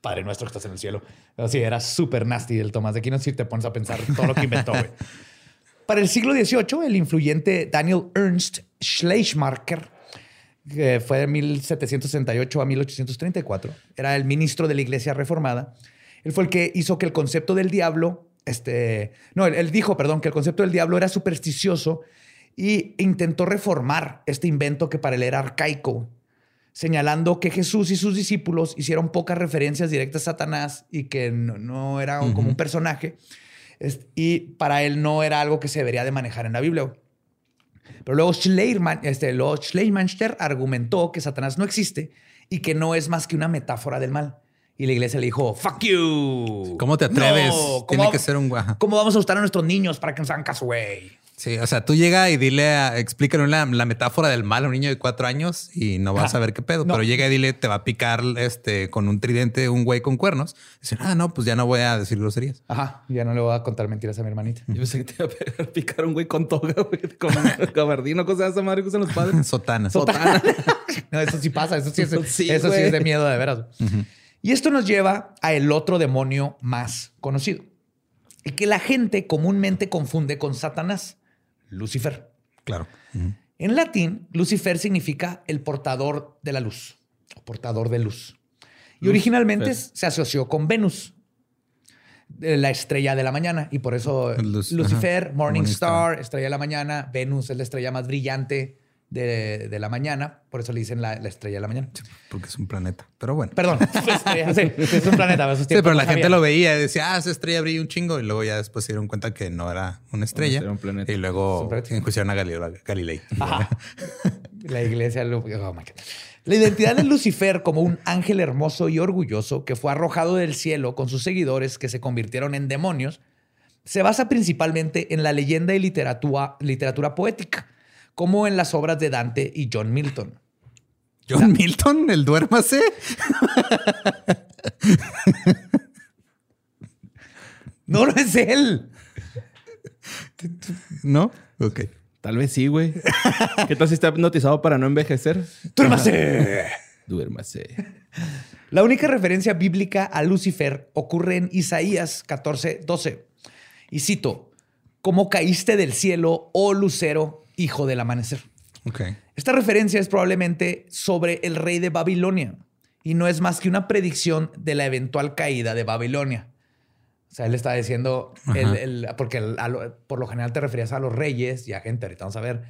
Padre nuestro que estás en el cielo. Así era súper nasty el Tomás de Aquino si te pones a pensar todo lo que inventó, güey. <laughs> Para el siglo XVIII, el influyente Daniel Ernst Schleiermacher, que fue de 1768 a 1834, era el ministro de la Iglesia Reformada. Él fue el que hizo que el concepto del diablo, este, no, él, él dijo, perdón, que el concepto del diablo era supersticioso y intentó reformar este invento que para él era arcaico, señalando que Jesús y sus discípulos hicieron pocas referencias directas a Satanás y que no, no era un- como un personaje. Y para él no era algo que se debería de manejar en la Biblia. Pero luego Schleierman, este, luego Schleiermacher argumentó que Satanás no existe y que no es más que una metáfora del mal. Y la iglesia le dijo, fuck you. ¿Cómo te atreves? No, Tiene ¿cómo- que ser un guaja. ¿Cómo vamos a gustar a nuestros niños para que nos hagan caso, güey? Sí, o sea, tú llega y dile, a, explícale la, la metáfora del mal a un niño de cuatro años y no vas a saber qué pedo. No. Pero llega y dile, te va a picar este con un tridente un güey con cuernos. Dicen, ah, no, pues ya no voy a decir groserías. Ajá, ya no le voy a contar mentiras a mi hermanita. Yo pensé que te iba a pegar- <laughs> picar un güey con toga, güey. Con <laughs> gabardino, cosa de esa madre que usan los padres. Sotana. Sotana. <laughs> No, eso sí pasa, eso sí es, Sí, eso sí es de miedo de veras. Y esto nos lleva a el otro demonio más conocido, el que la gente comúnmente confunde con Satanás, Lucifer. Claro. En latín, Lucifer significa el portador de la luz, o portador de luz. Y originalmente se asoció con Venus, eh, la estrella de la mañana, y por eso Luz- Lucifer, Morning Star, Star. estrella de la mañana, Venus es la estrella más brillante de, de la mañana, por eso le dicen la, la estrella de la mañana. Porque es un planeta. Pero bueno. Perdón, <laughs> estrella, sí, es un planeta. Sí, pero la gente lo veía y decía, ah, esa estrella brilla un chingo. Y luego ya después se dieron cuenta que no era una estrella. Era un planeta. Y luego enjuiciaron a Galileo- Galilei. La iglesia lo- oh my God. La identidad de Lucifer como un ángel hermoso y orgulloso que fue arrojado del cielo con sus seguidores que se convirtieron en demonios se basa principalmente en la leyenda y literatura, literatura poética, como en las obras de Dante y John Milton. John Milton, el duérmase. No, no es él. ¿No? Ok. Tal vez sí, güey. <laughs> ¿Qué tal si está hipnotizado para no envejecer? ¡Duérmase! <laughs> Duérmase. La única referencia bíblica a Lucifer ocurre en Isaías 14, 12. Y cito, ¿cómo caíste del cielo, oh lucero, hijo del amanecer? Ok. Esta referencia es probablemente sobre el rey de Babilonia y no es más que una predicción de la eventual caída de Babilonia. O sea, él está diciendo, el- el- porque el- a lo- por lo general te referías a los reyes y a gente, ahorita vamos a ver,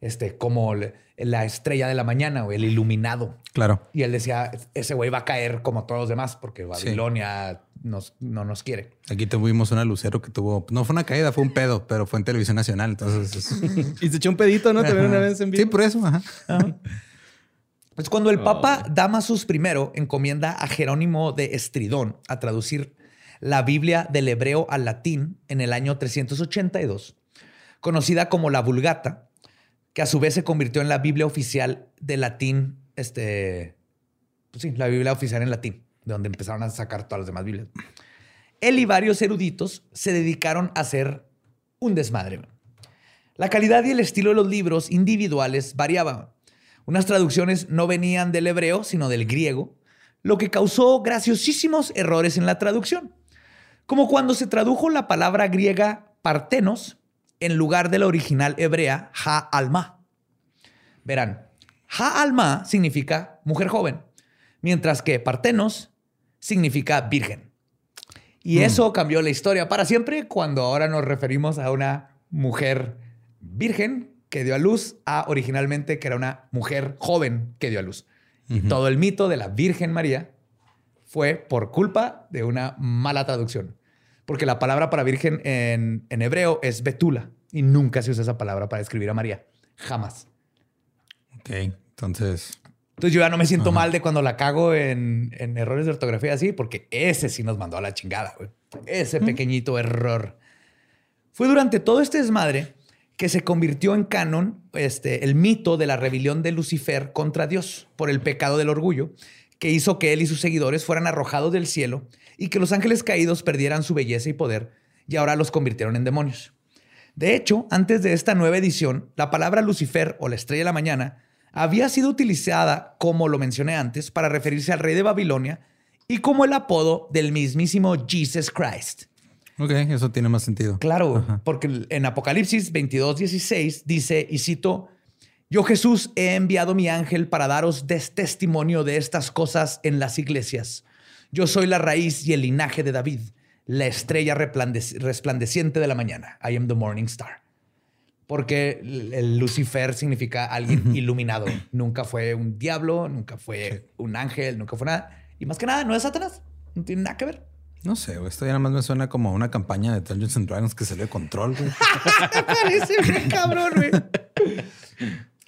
este, como la estrella de la mañana o el iluminado. Claro. Y él decía, ese güey va a caer como todos los demás, porque Babilonia nos, no nos quiere. Aquí tuvimos una lucero que tuvo, no fue una caída, fue un pedo, pero fue en televisión nacional. Entonces, es- <laughs> Y se echó un pedito, ¿no? También una vez en vivo. sí, por eso. Ajá. Pues cuando el Papa Damasus I encomienda a Jerónimo de Estridón a traducir la Biblia del hebreo al latín en el año 382, conocida como la Vulgata, que a su vez se convirtió en la Biblia oficial de latín, este, pues sí, la Biblia oficial en latín, de donde empezaron a sacar todas las demás Biblias. Él y varios eruditos se dedicaron a hacer un desmadre. La calidad y el estilo de los libros individuales variaban. Unas traducciones no venían del hebreo, sino del griego, lo que causó graciosísimos errores en la traducción. Como cuando se tradujo la palabra griega partenos en lugar de la original hebrea ha-alma. Verán, ha-alma significa mujer joven, mientras que partenos significa virgen. Y eso cambió la historia para siempre cuando ahora nos referimos a una mujer virgen que dio a luz a originalmente que era una mujer joven que dio a luz. Y todo el mito de la Virgen María fue por culpa de una mala traducción. Porque la palabra para virgen en, en hebreo es betula y nunca se usa esa palabra para describir a María. Jamás. Ok, entonces, Entonces yo ya no me siento mal de cuando la cago en, en errores de ortografía así, porque ese sí nos mandó a la chingada, güey. Ese pequeñito error. Fue durante todo este desmadre que se convirtió en canon este, el mito de la rebelión de Lucifer contra Dios por el pecado del orgullo, que hizo que él y sus seguidores fueran arrojados del cielo y que los ángeles caídos perdieran su belleza y poder y ahora los convirtieron en demonios. De hecho, antes de esta nueva edición, la palabra Lucifer o la estrella de la mañana había sido utilizada, como lo mencioné antes, para referirse al rey de Babilonia y como el apodo del mismísimo Jesus Christ. ok, eso tiene más sentido. Claro, porque en Apocalipsis 22, 16 dice, y cito, yo Jesús he enviado mi ángel para daros des- testimonio de estas cosas en las iglesias. Yo soy la raíz y el linaje de David, la estrella resplandeciente de la mañana. I am the morning star. Porque el Lucifer significa alguien iluminado. Nunca fue un diablo, nunca fue un ángel, nunca fue nada. Y más que nada, no es Satanás. No tiene nada que ver. No sé, güey, esto ya nada más me suena como una campaña de Dungeons and Dragons que salió de control, güey. <laughs> Parece bien cabrón, güey.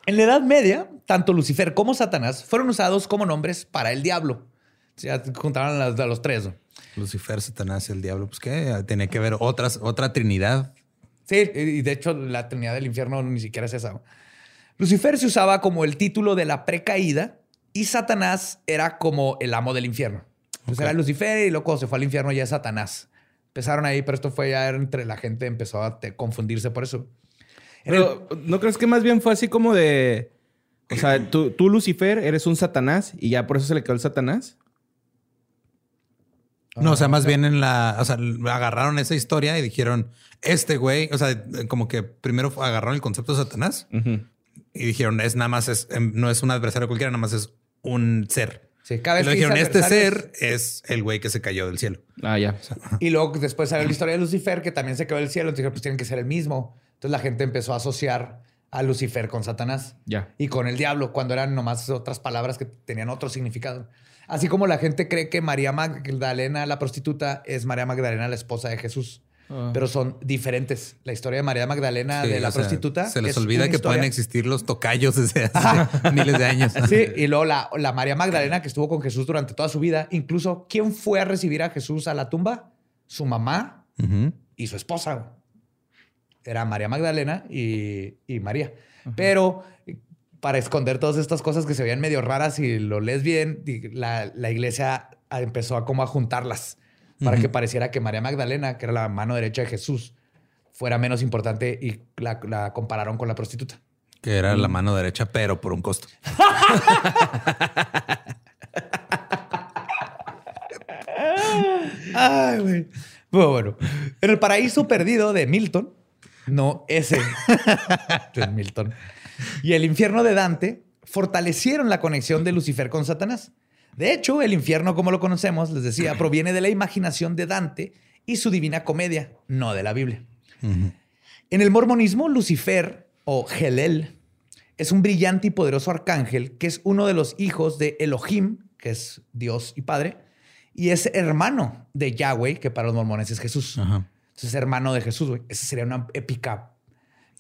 En la Edad Media, tanto Lucifer como Satanás fueron usados como nombres para el diablo. Sea, juntaron a los, a los tres. ¿no? Lucifer, Satanás y el diablo, pues qué, tiene que ver otras, otra trinidad. Sí, y de hecho la Trinidad del Infierno ni siquiera es esa. Lucifer se usaba como el título de la precaída y Satanás era como el amo del infierno. Ok. era Lucifer y luego se fue al infierno ya es Satanás. Empezaron ahí, pero esto fue ya entre la gente, empezó a te- confundirse por eso. El- Pero, ¿no crees que más bien fue así como de... O sea, tú, tú, Lucifer, eres un Satanás y ya por eso se le quedó el Satanás? No, o sea, más bien en la, o sea, agarraron esa historia y dijeron, este güey, o sea, como que primero agarraron el concepto de Satanás y dijeron, es nada más, es, em, no es un adversario cualquiera, nada más es un ser. Sí, cada Y vez luego que dijeron, este ser es el güey que se cayó del cielo. Ah, ya. <laughs> Y luego después salió la historia de Lucifer, que también se quedó del cielo. Entonces dijeron, pues tienen que ser el mismo. Entonces la gente empezó a asociar a Lucifer con Satanás Ya. y con el diablo, cuando eran nomás otras palabras que tenían otro significado. Así como la gente cree que María Magdalena, la prostituta, es María Magdalena, la esposa de Jesús. Ah. Pero son diferentes. La historia de María Magdalena Sí, de la o sea, prostituta. Se les es olvida que historia- pueden existir los tocayos desde hace <laughs> miles de años. Sí, y luego la, la María Magdalena que estuvo con Jesús durante toda su vida. Incluso, ¿quién fue a recibir a Jesús a la tumba? Su mamá y su esposa. Era María Magdalena y, y María. Pero para esconder todas estas cosas que se veían medio raras y lo lees bien, y la, la iglesia empezó a como a juntarlas para que pareciera que María Magdalena, que era la mano derecha de Jesús, fuera menos importante y la, la compararon con la prostituta. Que era la mano derecha, pero por un costo. <laughs> Ay, güey. Bueno, bueno. En el paraíso perdido de Milton, no ese, <laughs> de Milton, y el infierno de Dante fortalecieron la conexión de Lucifer con Satanás. De hecho, el infierno, como lo conocemos, les decía, <clears throat> proviene de la imaginación de Dante y su divina comedia, no de la Biblia. En el mormonismo, Lucifer o Helel es un brillante y poderoso arcángel que es uno de los hijos de Elohim, que es Dios y Padre, y es hermano de Yahweh, que para los mormones es Jesús. Ajá. Entonces es hermano de Jesús, güey. Esa sería una épica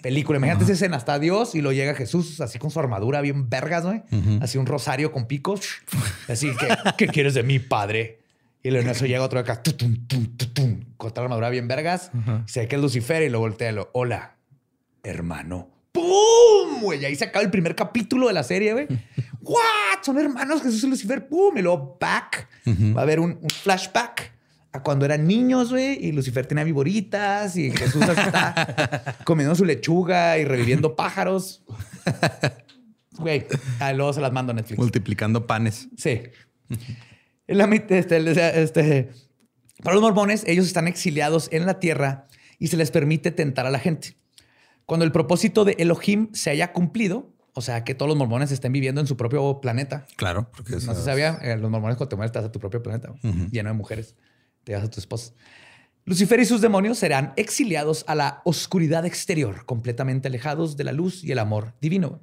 película. Imagínate esa escena, está Dios y lo llega Jesús así con su armadura bien vergas, güey. Así un rosario con picos. Así que, ¿qué quieres de mí, padre? Y luego en eso llega otro de acá, tum, tutum, con otra armadura bien vergas. Y se ve que es Lucifer y lo voltea y lo, hola, hermano. ¡Pum! Güey, y ahí se acaba el primer capítulo de la serie, güey. <laughs> ¿What? Son hermanos Jesús y Lucifer. ¡Pum! Y luego back. Va a haber un, un flashback a cuando eran niños, güey. Y Lucifer tenía viboritas y Jesús está comiendo su lechuga y reviviendo pájaros. Güey, ah, luego se las mando a Netflix. Multiplicando panes. Sí. La este, este, para los mormones, ellos están exiliados en la tierra y se les permite tentar a la gente. Cuando el propósito de Elohim se haya cumplido, o sea, que todos los mormones estén viviendo en su propio planeta. Claro, porque No se sabía, eh, los mormones cuando te mueres vas a tu propio planeta, lleno de mujeres. Te vas a tu esposa. Lucifer y sus demonios serán exiliados a la oscuridad exterior, completamente alejados de la luz y el amor divino.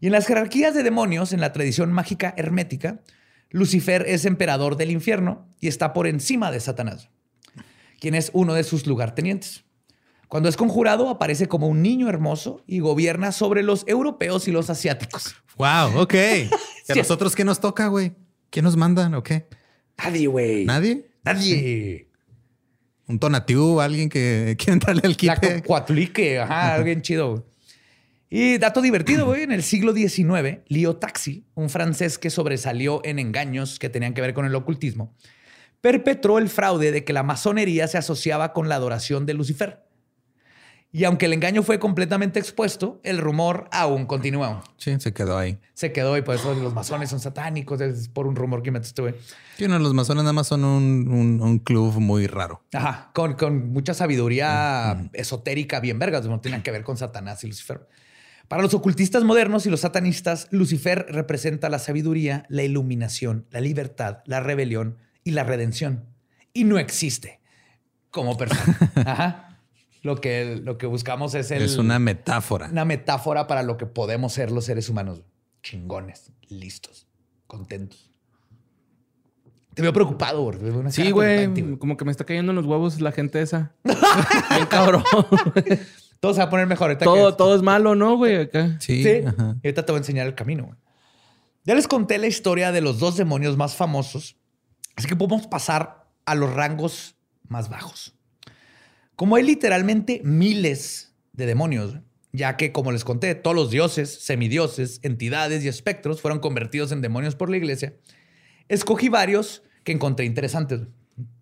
Y en las jerarquías de demonios, en la tradición mágica hermética, Lucifer es emperador del infierno y está por encima de Satanás, quien es uno de sus lugartenientes. Cuando es conjurado, aparece como un niño hermoso y gobierna sobre los europeos y los asiáticos. Wow, ok. <laughs> ¿Y a Sí. nosotros qué nos toca, güey? ¿Qué nos mandan o qué? Nadie, güey. ¿Nadie? Nadie. ¿Un tonatiuh? ¿Alguien que <laughs> quiere entrarle al quite? cuatlique, ajá, alguien chido. Y dato divertido, güey, en el siglo XIX, Leo Taxi, un francés que sobresalió en engaños que tenían que ver con el ocultismo, perpetró el fraude de que la masonería se asociaba con la adoración de Lucifer. Y aunque el engaño fue completamente expuesto, el rumor aún continuó. Sí, se quedó ahí. Se quedó y por eso los masones son satánicos, es por un rumor que este güey. Sí, no, los masones nada más son un, un- un club muy raro. Ajá, con, con mucha sabiduría esotérica bien vergas, no tienen que ver con Satanás y Lucifer. Para los ocultistas modernos y los satanistas, Lucifer representa la sabiduría, la iluminación, la libertad, la rebelión y la redención. Y no existe como persona. <laughs> Ajá. Lo que, lo que buscamos es, el, Es una metáfora. una metáfora para lo que podemos ser los seres humanos. Chingones, listos, contentos. Te veo preocupado, güey. Sí, güey. Como que me está cayendo en los huevos la gente esa. <laughs> Bien cabrón. <laughs> Todo se va a poner mejor. ahorita todo, que- todo es malo, ¿no, güey? Acá. Sí. Sí. ajá. Y ahorita te voy a enseñar el camino. güey. Ya les conté la historia de los dos demonios más famosos, así que podemos pasar a los rangos más bajos. Como hay literalmente miles de demonios, ya que, como les conté, todos los dioses, semidioses, entidades y espectros fueron convertidos en demonios por la iglesia, escogí varios que encontré interesantes.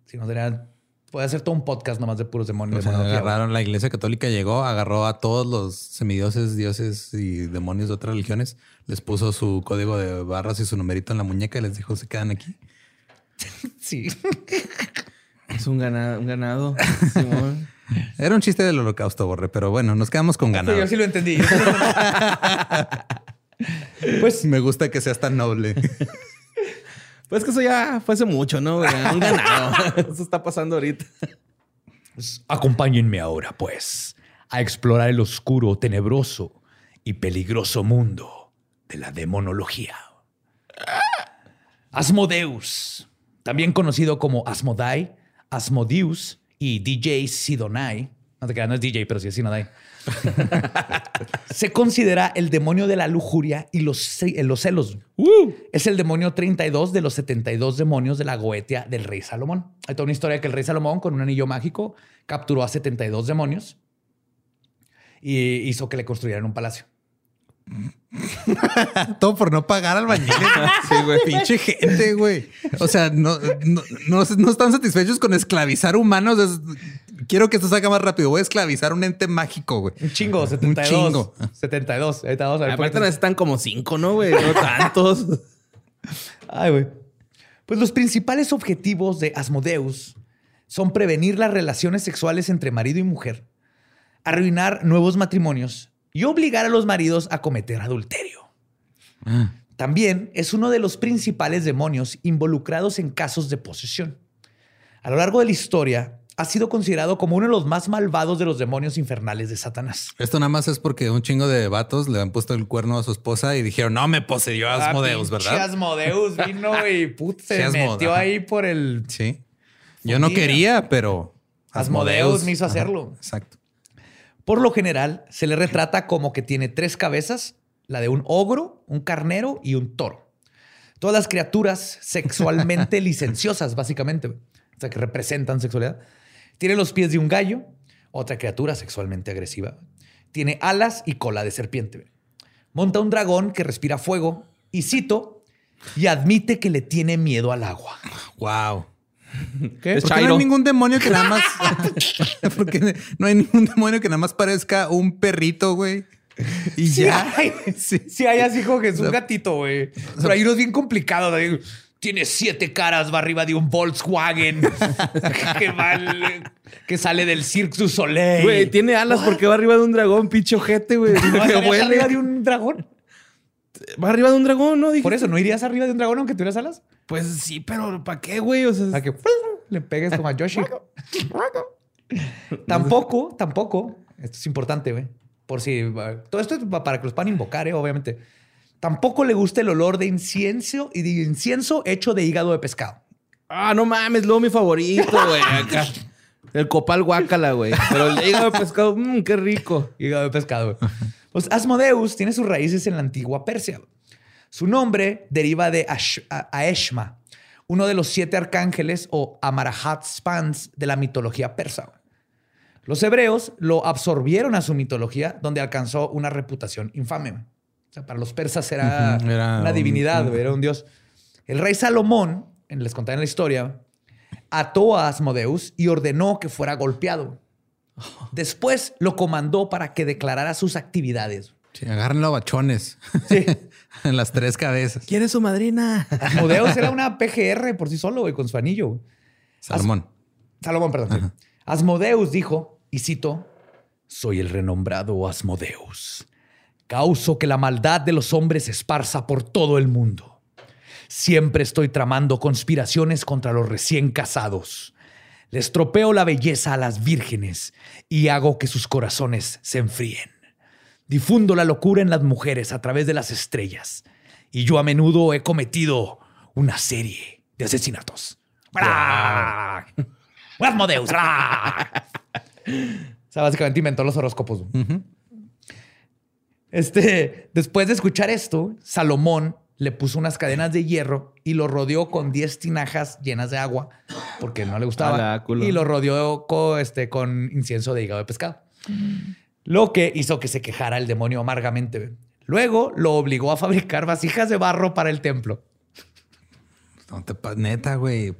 Si no, sería, puede hacer todo un podcast nomás de puros demonios. O sea, agarraron la iglesia católica, llegó, agarró a todos los semidioses, dioses y demonios de otras religiones, les puso su código de barras y su numerito en la muñeca y les dijo, se quedan aquí. <laughs> Sí. Es un ganado. Un ganado <laughs> Simón. Era un chiste del holocausto, Borre, pero bueno, nos quedamos con Sí, ganado. yo sí lo entendí. yo sí lo entendí. <laughs> pues Me gusta que seas tan noble. <laughs> Pues que eso ya fue hace mucho, ¿no? Un ganado. Eso está pasando ahorita. Pues, Acompáñenme ahora, pues, a explorar el oscuro, tenebroso y peligroso mundo de la demonología. Asmodeus, también conocido como Asmodai, Asmodeus y DJ Sidonai. No te creas, no es DJ, pero sí es Sidonai. <laughs> Se considera el demonio de la lujuria y los, los celos. Es el demonio 32 de los 72 demonios de la Goetia del rey Salomón. Hay toda una historia que el rey Salomón, con un anillo mágico, capturó a 72 demonios y hizo que le construyeran un palacio. <laughs> Todo por no pagar al bañil. <laughs> Sí, güey. Pinche gente, güey. O sea, no, no, no, no están satisfechos con esclavizar humanos. Es- quiero que esto salga más rápido. Voy a esclavizar un ente mágico, güey. Un chingo, 72. chingo. 72. Ahorita vamos a ver. Aparte necesitan como cinco, ¿no, güey? No tantos. <laughs> Ay, güey. Pues los principales objetivos de Asmodeus son prevenir las relaciones sexuales entre marido y mujer, arruinar nuevos matrimonios y obligar a los maridos a cometer adulterio. También es uno de los principales demonios involucrados en casos de posesión. A lo largo de la historia, ha sido considerado como uno de los más malvados de los demonios infernales de Satanás. Esto nada más es porque un chingo de vatos le han puesto el cuerno a su esposa y dijeron, no me poseyó Asmodeus, Ah, ¿verdad? Asmodeus <laughs> vino y put, se metió ajá. ahí por el... Sí. Yo no quería, pero Asmodeus me hizo Ajá, hacerlo. Exacto. Por lo general, se le retrata como que tiene tres cabezas, la de un ogro, un carnero y un toro. Todas las criaturas sexualmente <laughs> licenciosas, básicamente, o sea, que representan sexualidad. Tiene los pies de un gallo, otra criatura sexualmente agresiva. Tiene alas y cola de serpiente. Monta un dragón que respira fuego y cito, y admite que le tiene miedo al agua. Wow. Es ¿Por qué no hay ningún demonio que nada más. <laughs> <laughs> Porque no hay ningún demonio que nada más parezca un perrito, güey. Y Sí ya. hay, <laughs> Sí. sí hay así como que es un gatito, güey. Pero hay unos bien complicados. güey. Tiene siete caras, va arriba de un Volkswagen que, va al- que sale del Cirque du Soleil. Güey, tiene alas porque va arriba de un dragón, pinche ojete, güey. ¿No arriba de un dragón? Va arriba de un dragón, ¿no? Dije, Por eso, ¿no irías arriba de un dragón aunque tuvieras alas? Pues sí, pero ¿para qué, güey? O sea, Para que le pegues como a Yoshi. tampoco, tampoco, esto es importante, güey. Por si, todo esto es para que los puedan invocar, ¿eh? obviamente. Tampoco le gusta el olor de incienso y de incienso hecho de hígado de pescado. Ah, no mames, luego mi favorito, güey. Acá. El copal guácala, güey. Pero el hígado de pescado, mmm, qué rico. Hígado de pescado. güey. Pues Asmodeus tiene sus raíces en la antigua Persia. Su nombre deriva de Ash- Aeshma, uno de los siete arcángeles o Amarahat Spans de la mitología persa. Los hebreos lo absorbieron a su mitología, donde alcanzó una reputación infame. O sea, para los persas era, una un- divinidad, era un dios. El rey Salomón, en- les conté en la historia, ató a Asmodeus y ordenó que fuera golpeado. Después lo comandó para que declarara sus actividades. Sí, agárrenlo a bachones. Sí. en <laughs> las tres cabezas. ¿Quién es su madrina? <laughs> Asmodeus era una PGR por sí solo, güey, con su anillo. Salomón. Salomón, perdón. sí. Asmodeus dijo, y cito, soy el renombrado Asmodeus. Causo que la maldad de los hombres se esparza por todo el mundo. Siempre estoy tramando conspiraciones contra los recién casados. Les tropeo la belleza a las vírgenes y hago que sus corazones se enfríen. Difundo la locura en las mujeres a través de las estrellas. Y yo a menudo he cometido una serie de asesinatos. ¡Bra! ¡Bra! O sea, básicamente inventó los horóscopos. Este, después de escuchar esto, Salomón le puso unas cadenas de hierro y lo rodeó con 10 tinajas llenas de agua porque no le gustaba. Y lo rodeó con, este, con incienso de hígado de pescado. Lo que hizo que se quejara el demonio amargamente. Luego lo obligó a fabricar vasijas de barro para el templo. No te pa- neta, güey.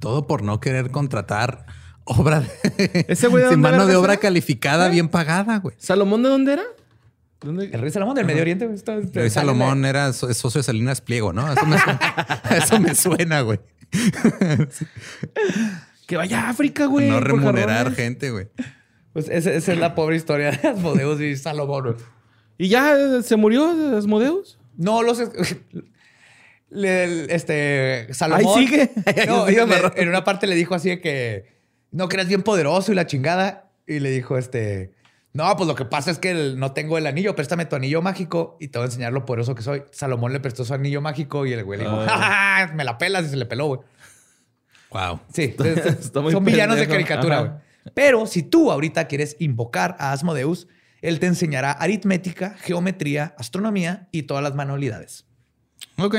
Todo por no querer contratar obra de, ¿Ese güey de <laughs> sin mano de obra calificada, bien pagada, güey. ¿Salomón de dónde era? ¿Dónde? El rey Salomón del Medio Oriente. güey, está- El sale Salomón era es socio de Salinas Pliego, ¿no? Eso me suena, <laughs> <laughs> eso me suena, güey. <laughs> Que vaya a África, güey. no remunerar jarrones. gente, güey. Pues esa, esa es la pobre historia de Asmodeus y Salomón. güey. ¿Y ya eh, se murió Asmodeus? No los. le- este. Salomón. Ahí sigue. No, le- en una parte le dijo así de que. No, que eras bien poderoso y la chingada. Y le dijo este. No, pues lo que pasa es que el- no tengo el anillo. Préstame tu anillo mágico y te voy a enseñar lo poderoso que soy. Salomón le prestó su anillo mágico y el güey le dijo, Ah. "Ja, ja, ja", me la pelas y se le peló, güey. Wow. Sí, <laughs> Está muy son villanos de caricatura, güey. Pero si tú ahorita quieres invocar a Asmodeus, él te enseñará aritmética, geometría, astronomía y todas las manualidades. Ok.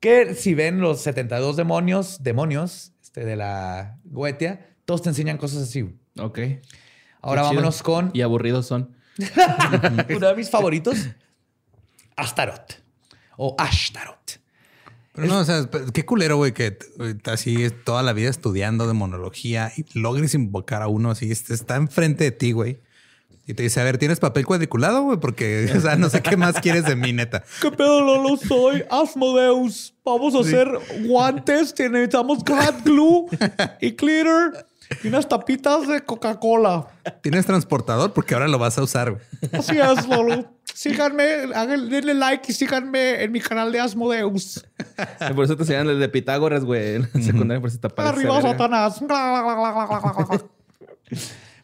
Que si ven los 72 demonios, demonios este, de la Goetia, todos te enseñan cosas así. Ok. Ahora Qué chido. vámonos con Y aburridos son. <laughs> uno de mis favoritos, Astaroth o Ashtaroth. Pero no, o sea, qué culero, güey, que así toda la vida estudiando demonología y logres invocar a uno así, este, está enfrente de ti, güey. Y te dice, a ver, ¿tienes papel cuadriculado, güey? Porque, <laughs> o sea, no sé qué más quieres de mí, neta. ¿Qué pedo, Lolo? Soy Asmodeus. Vamos a hacer guantes. Necesitamos hot glue y glitter y unas tapitas de Coca-Cola. ¿Tienes transportador? Porque ahora lo vas a usar, güey. Así es, Lolo. Síganme, denle like y síganme en mi canal de Asmodeus. Por eso te enseñan el de Pitágoras, güey. En la secundaria, por si te aparece. Arriba. Satanás.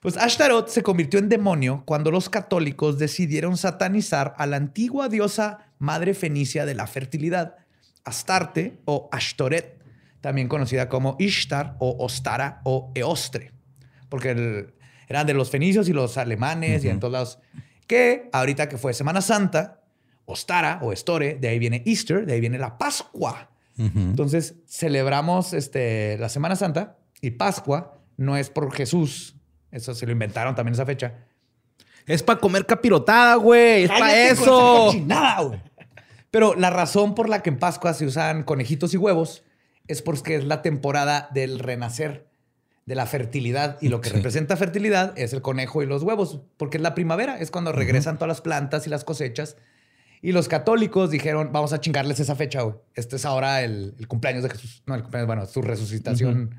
Pues Ashtaroth se convirtió en demonio cuando los católicos decidieron satanizar a la antigua diosa madre fenicia de la fertilidad, Astarte o Ashtoret, también conocida como Ishtar o Ostara o Eostre, porque el- eran de los fenicios y los alemanes y en todos lados. Que ahorita que fue Semana Santa, Ostara o Estore, de ahí viene Easter, de ahí viene la Pascua. Entonces celebramos este, la Semana Santa y Pascua no es por Jesús. Eso se lo inventaron también esa fecha. Es para comer capirotada, güey. Es para Cállate con esa eso. Pero la razón por la que en Pascua se usan conejitos y huevos es porque es la temporada del renacer, de la fertilidad. Y lo que Sí. representa fertilidad es el conejo y los huevos, porque es la primavera, es cuando regresan todas las plantas y las cosechas. Y los católicos dijeron, vamos a chingarles esa fecha, güey. Este es ahora el, el cumpleaños de Jesús. No, el cumpleaños, bueno, su resucitación.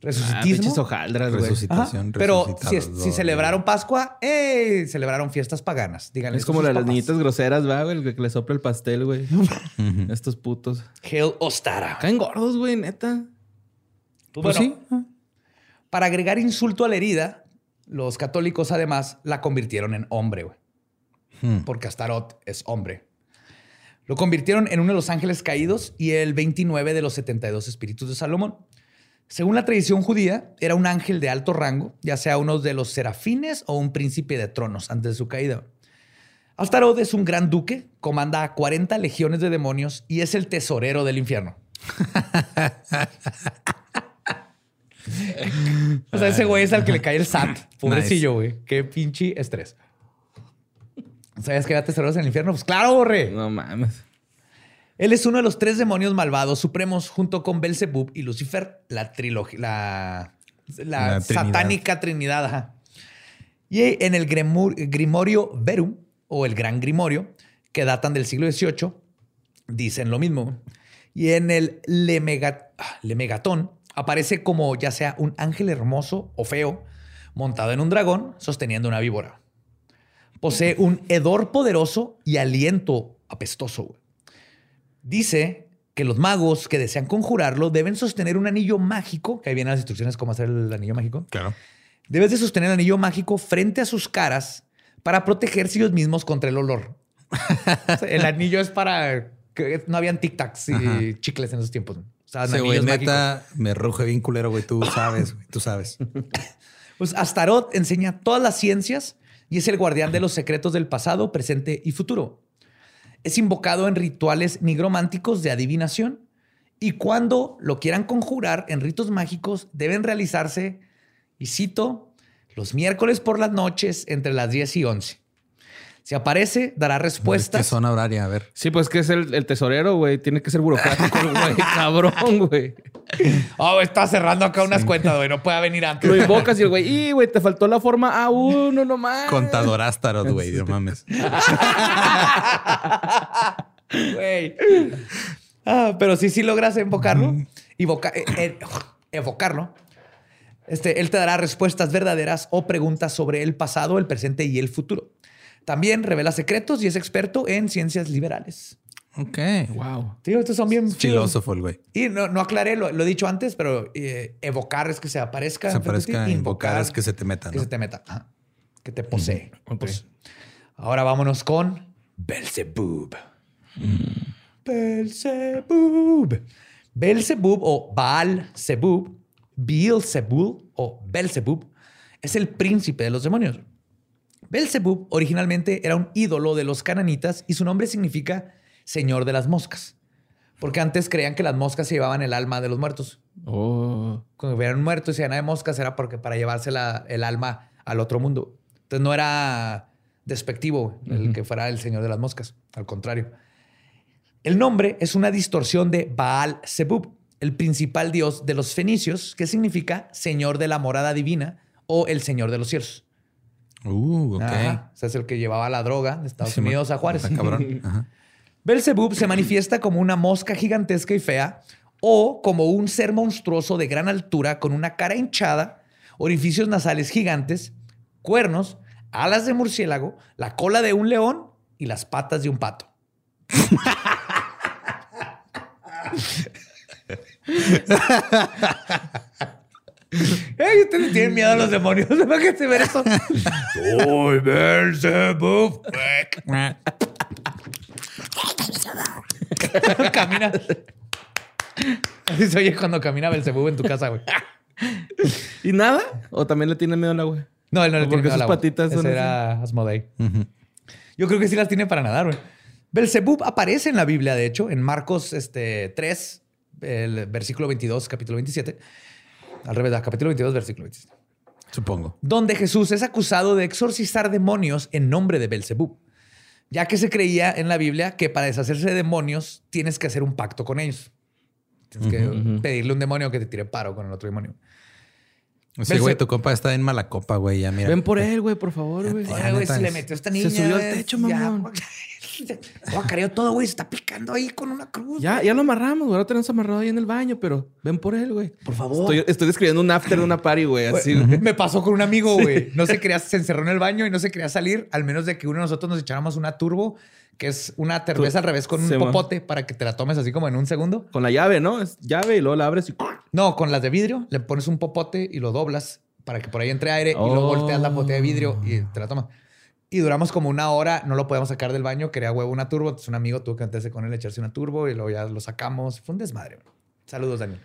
Resucitismo. pinches hojaldras, güey. Resucitación. Pero si, celebraron Pascua, ¡eh! celebraron fiestas paganas. Díganle Es como las papás. niñitas groseras, ¿va, güey? El que le sopla el pastel, güey. <laughs> Estos putos. Hail Ostara. Caen gordos, güey, neta. Pues sí. Para agregar insulto a la herida, los católicos además la convirtieron en hombre, güey. Hmm. Porque Astaroth es hombre. Lo convirtieron en uno de los ángeles caídos y el 29 de los 72 espíritus de Salomón. Según la tradición judía, era un ángel de alto rango, ya sea uno de los serafines o un príncipe de tronos antes de su caída. Astaroth es un gran duque, comanda a 40 legiones de demonios y es el tesorero del infierno. <laughs> O sea, ese güey es al que le cae el SAT. Pobrecillo, güey. Qué pinche estrés. ¿Sabías que había tesoreros en el infierno? Pues claro, borre. No mames. Él es uno de los tres demonios malvados supremos junto con Belzebub y Lucifer, la trilogía, la, la La Trinidad. satánica trinidad. ajá. Y en el Gremur- Grimorio Verum, o el Gran Grimorio, que datan del siglo XVIII, dicen lo mismo. Y en el ah, Lemegatón aparece como ya sea un ángel hermoso o feo, montado en un dragón, sosteniendo una víbora. Posee un hedor poderoso y aliento apestoso. Dice que los magos que desean conjurarlo deben sostener un anillo mágico, que ahí vienen las instrucciones cómo hacer el anillo mágico. Claro. Debes de sostener el anillo mágico frente a sus caras para protegerse ellos mismos contra el olor. <laughs> El anillo es para... que no habían tic-tacs y Ajá. chicles en esos tiempos. O sea, Ese güey, neta, me ruge bien culero, güey. Tú sabes, güey. Tú sabes. <laughs> Pues Astaroth enseña todas las ciencias y es el guardián de los secretos del pasado, presente y futuro. Es invocado en rituales nigrománticos de adivinación y cuando lo quieran conjurar en ritos mágicos deben realizarse, y cito, los miércoles por las noches entre las 10 y 11. Si aparece, dará ¿Qué respuestas. zona horaria? A ver. Sí, pues que es el, el tesorero, güey. Tiene que ser burocrático, <laughs> güey. Cabrón, güey. Oh, está cerrando acá unas cuentas, güey. No puede venir antes. Lo invocas y el güey, y güey, te faltó la forma A1 nomás. Contador Astaroth, güey. No mames. <laughs> Güey. Ah, pero si sí logras invocarlo, invoca- eh, eh, evocarlo, este, él te dará respuestas verdaderas o preguntas sobre el pasado, el presente y el futuro. También revela secretos y es experto en ciencias liberales. Ok. Wow. Tío, estos son bien. Filósofo el güey. Y no, no aclaré, lo, lo he dicho antes, pero eh, evocar es que se aparezca. Se aparezca, invocar es que se te meta, Que se te meta. Ajá. Que te posee. Ok. Pues, ahora vámonos con Belzebub. Belzebub. Belzebub o Baal Zebub, Beelzebub o Belzebub es el príncipe de los demonios. Belzebub originalmente era un ídolo de los cananitas y su nombre significa señor de las moscas. Porque antes creían que las moscas se llevaban el alma de los muertos. Oh. Cuando hubieran muerto y se de moscas era porque para llevarse la- el alma al otro mundo. Entonces no era despectivo el que fuera el señor de las moscas. Al contrario. El nombre es una distorsión de Baal Zebub, el principal dios de los fenicios, que significa señor de la morada divina o el señor de los cielos. Uh, ok. Ajá. O sea, es el que llevaba la droga de Estados Sí, Unidos a Juárez. Cabrón. <laughs> Ajá. Belzebub se manifiesta como una mosca gigantesca y fea o como un ser monstruoso de gran altura con una cara hinchada, orificios nasales gigantes, cuernos, alas de murciélago, la cola de un león y las patas de un pato. <laughs> <laughs> <laughs> Ey, ustedes tienen miedo a los demonios. <laughs> ¿Para qué se ver eso? Soy Belzebub. <laughs> camina. Así se oye cuando camina Belzebub en tu casa, güey. ¿Y nada? ¿O también le tiene miedo al agua? No, él no le ¿O tiene porque miedo al sus agua. patitas son Ese así? era Asmodei. Yo creo que sí las tiene para nadar, güey. Belzebub aparece en la Biblia, de hecho, en Marcos este, 3, el versículo 22, capítulo 27. Al revés, capítulo 22, versículo 27. Supongo. Donde Jesús es acusado de exorcizar demonios en nombre de Belzebub. Ya que se creía en la Biblia que para deshacerse de demonios tienes que hacer un pacto con ellos. Tienes que pedirle a un demonio que te tire paro con el otro demonio. Sí, güey, tu compa está en mala copa, güey. Ya mira. Ven por él, güey, por favor, güey. Oye, güey, se le metió esta se niña. subió al techo, ya, mamón. <laughs> güey. Guacareó todo, güey. Se está picando ahí con una cruz. Ya, ya lo amarramos, güey. Ahora tenemos amarrado ahí en el baño, pero ven por él, güey. Por favor. Estoy, estoy describiendo un after de una party, güey. Así, Güey. Me pasó con un amigo, güey. No se quería, se encerró en el baño y no se quería salir, al menos de que uno de nosotros nos echáramos una turbo, que es una cerveza al revés con un Sí, man. popote para que te la tomes así como en un segundo. Con la llave, ¿no? Es llave y luego la abres y... No, con las de vidrio, le pones un popote y lo doblas para que por ahí entre aire y luego Oh. volteas la botella de vidrio y te la tomas. Y duramos como una hora, no lo podíamos sacar del baño, quería huevo una turbo, entonces un amigo tuvo que meterse con él, echarse una turbo y luego ya lo sacamos. Fue un desmadre. güey. Saludos, Daniel.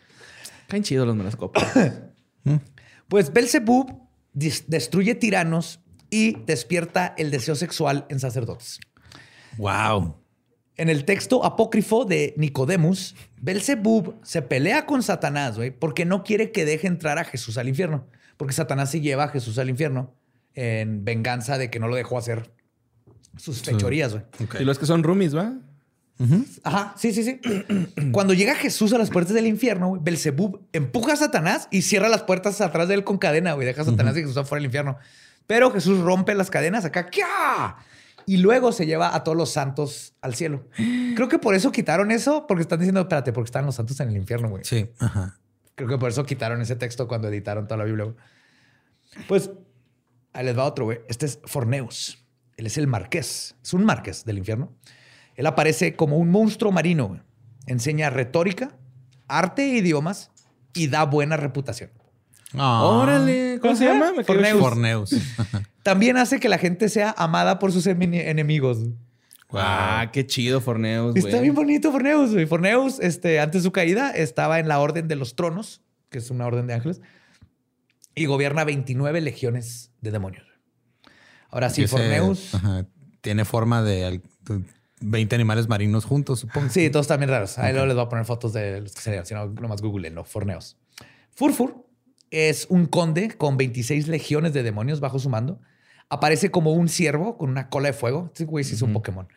Caen chidos los malas copas. <coughs> Pues Belzebub destruye tiranos y despierta el deseo sexual en sacerdotes. Wow. En el texto apócrifo de Nicodemus, Belzebub se pelea con Satanás, güey, porque no quiere que deje entrar a Jesús al infierno. Porque Satanás se lleva a Jesús al infierno en venganza de que no lo dejó hacer sus fechorías, güey. Y los que son roomies, ¿va? Ajá, sí, sí, sí. <clears throat> Cuando llega Jesús a las puertas del infierno, güey, Belzebub empuja a Satanás y cierra las puertas atrás de él con cadena, güey. Deja a Satanás y Jesús afuera del infierno. Pero Jesús rompe las cadenas acá, ¡kia! Y luego se lleva a todos los santos al cielo. Creo que por eso quitaron eso, porque están diciendo, espérate, porque están los santos en el infierno, güey. Sí. Ajá. Creo que por eso quitaron ese texto cuando editaron toda la Biblia. güey. Pues ahí les va otro, güey. Este es Forneus. Él es el marqués. Es un marqués del infierno. Él aparece como un monstruo marino. güey. Enseña retórica, arte e idiomas y da buena reputación. Ah. Órale. ¿Cómo se llama? Me Forneus. Forneus. <laughs> También hace que la gente sea amada por sus emi- enemigos. Ah, qué chido Forneus, güey. Está bien bonito Forneus, güey. Forneus, este, antes de su caída, estaba en la Orden de los Tronos, que es una orden de ángeles, y gobierna 29 legiones de demonios. Ahora sí, Forneus. ajá, tiene forma de al- de 20 animales marinos juntos, supongo. Sí, todos también raros. Ahí luego les voy a poner fotos de los que serían, si no, nomás googleenlo, Forneus. Furfur es un conde con 26 legiones de demonios bajo su mando. Aparece como un ciervo con una cola de fuego. Este güey sí es un Pokémon.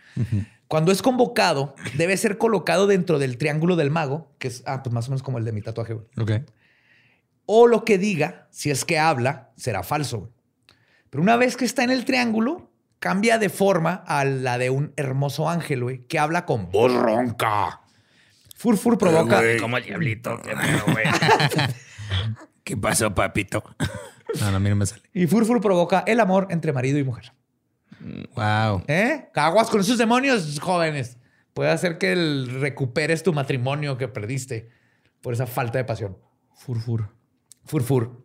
Cuando es convocado, debe ser colocado dentro del triángulo del mago, que es ah, pues más o menos como el de mi tatuaje. güey. Ok. O lo que diga, si es que habla, será falso. Pero una vez que está en el triángulo, cambia de forma a la de un hermoso ángel, güey, que habla con voz ronca. Furfur provoca. Como el diablito. <laughs> ¿Qué pasó, papito? No, no, a mí no me sale. Y Furfur provoca el amor entre marido y mujer. Wow. ¿Eh? Aguas con esos demonios, jóvenes. Puede hacer que el- recuperes tu matrimonio que perdiste por esa falta de pasión. Furfur. Furfur.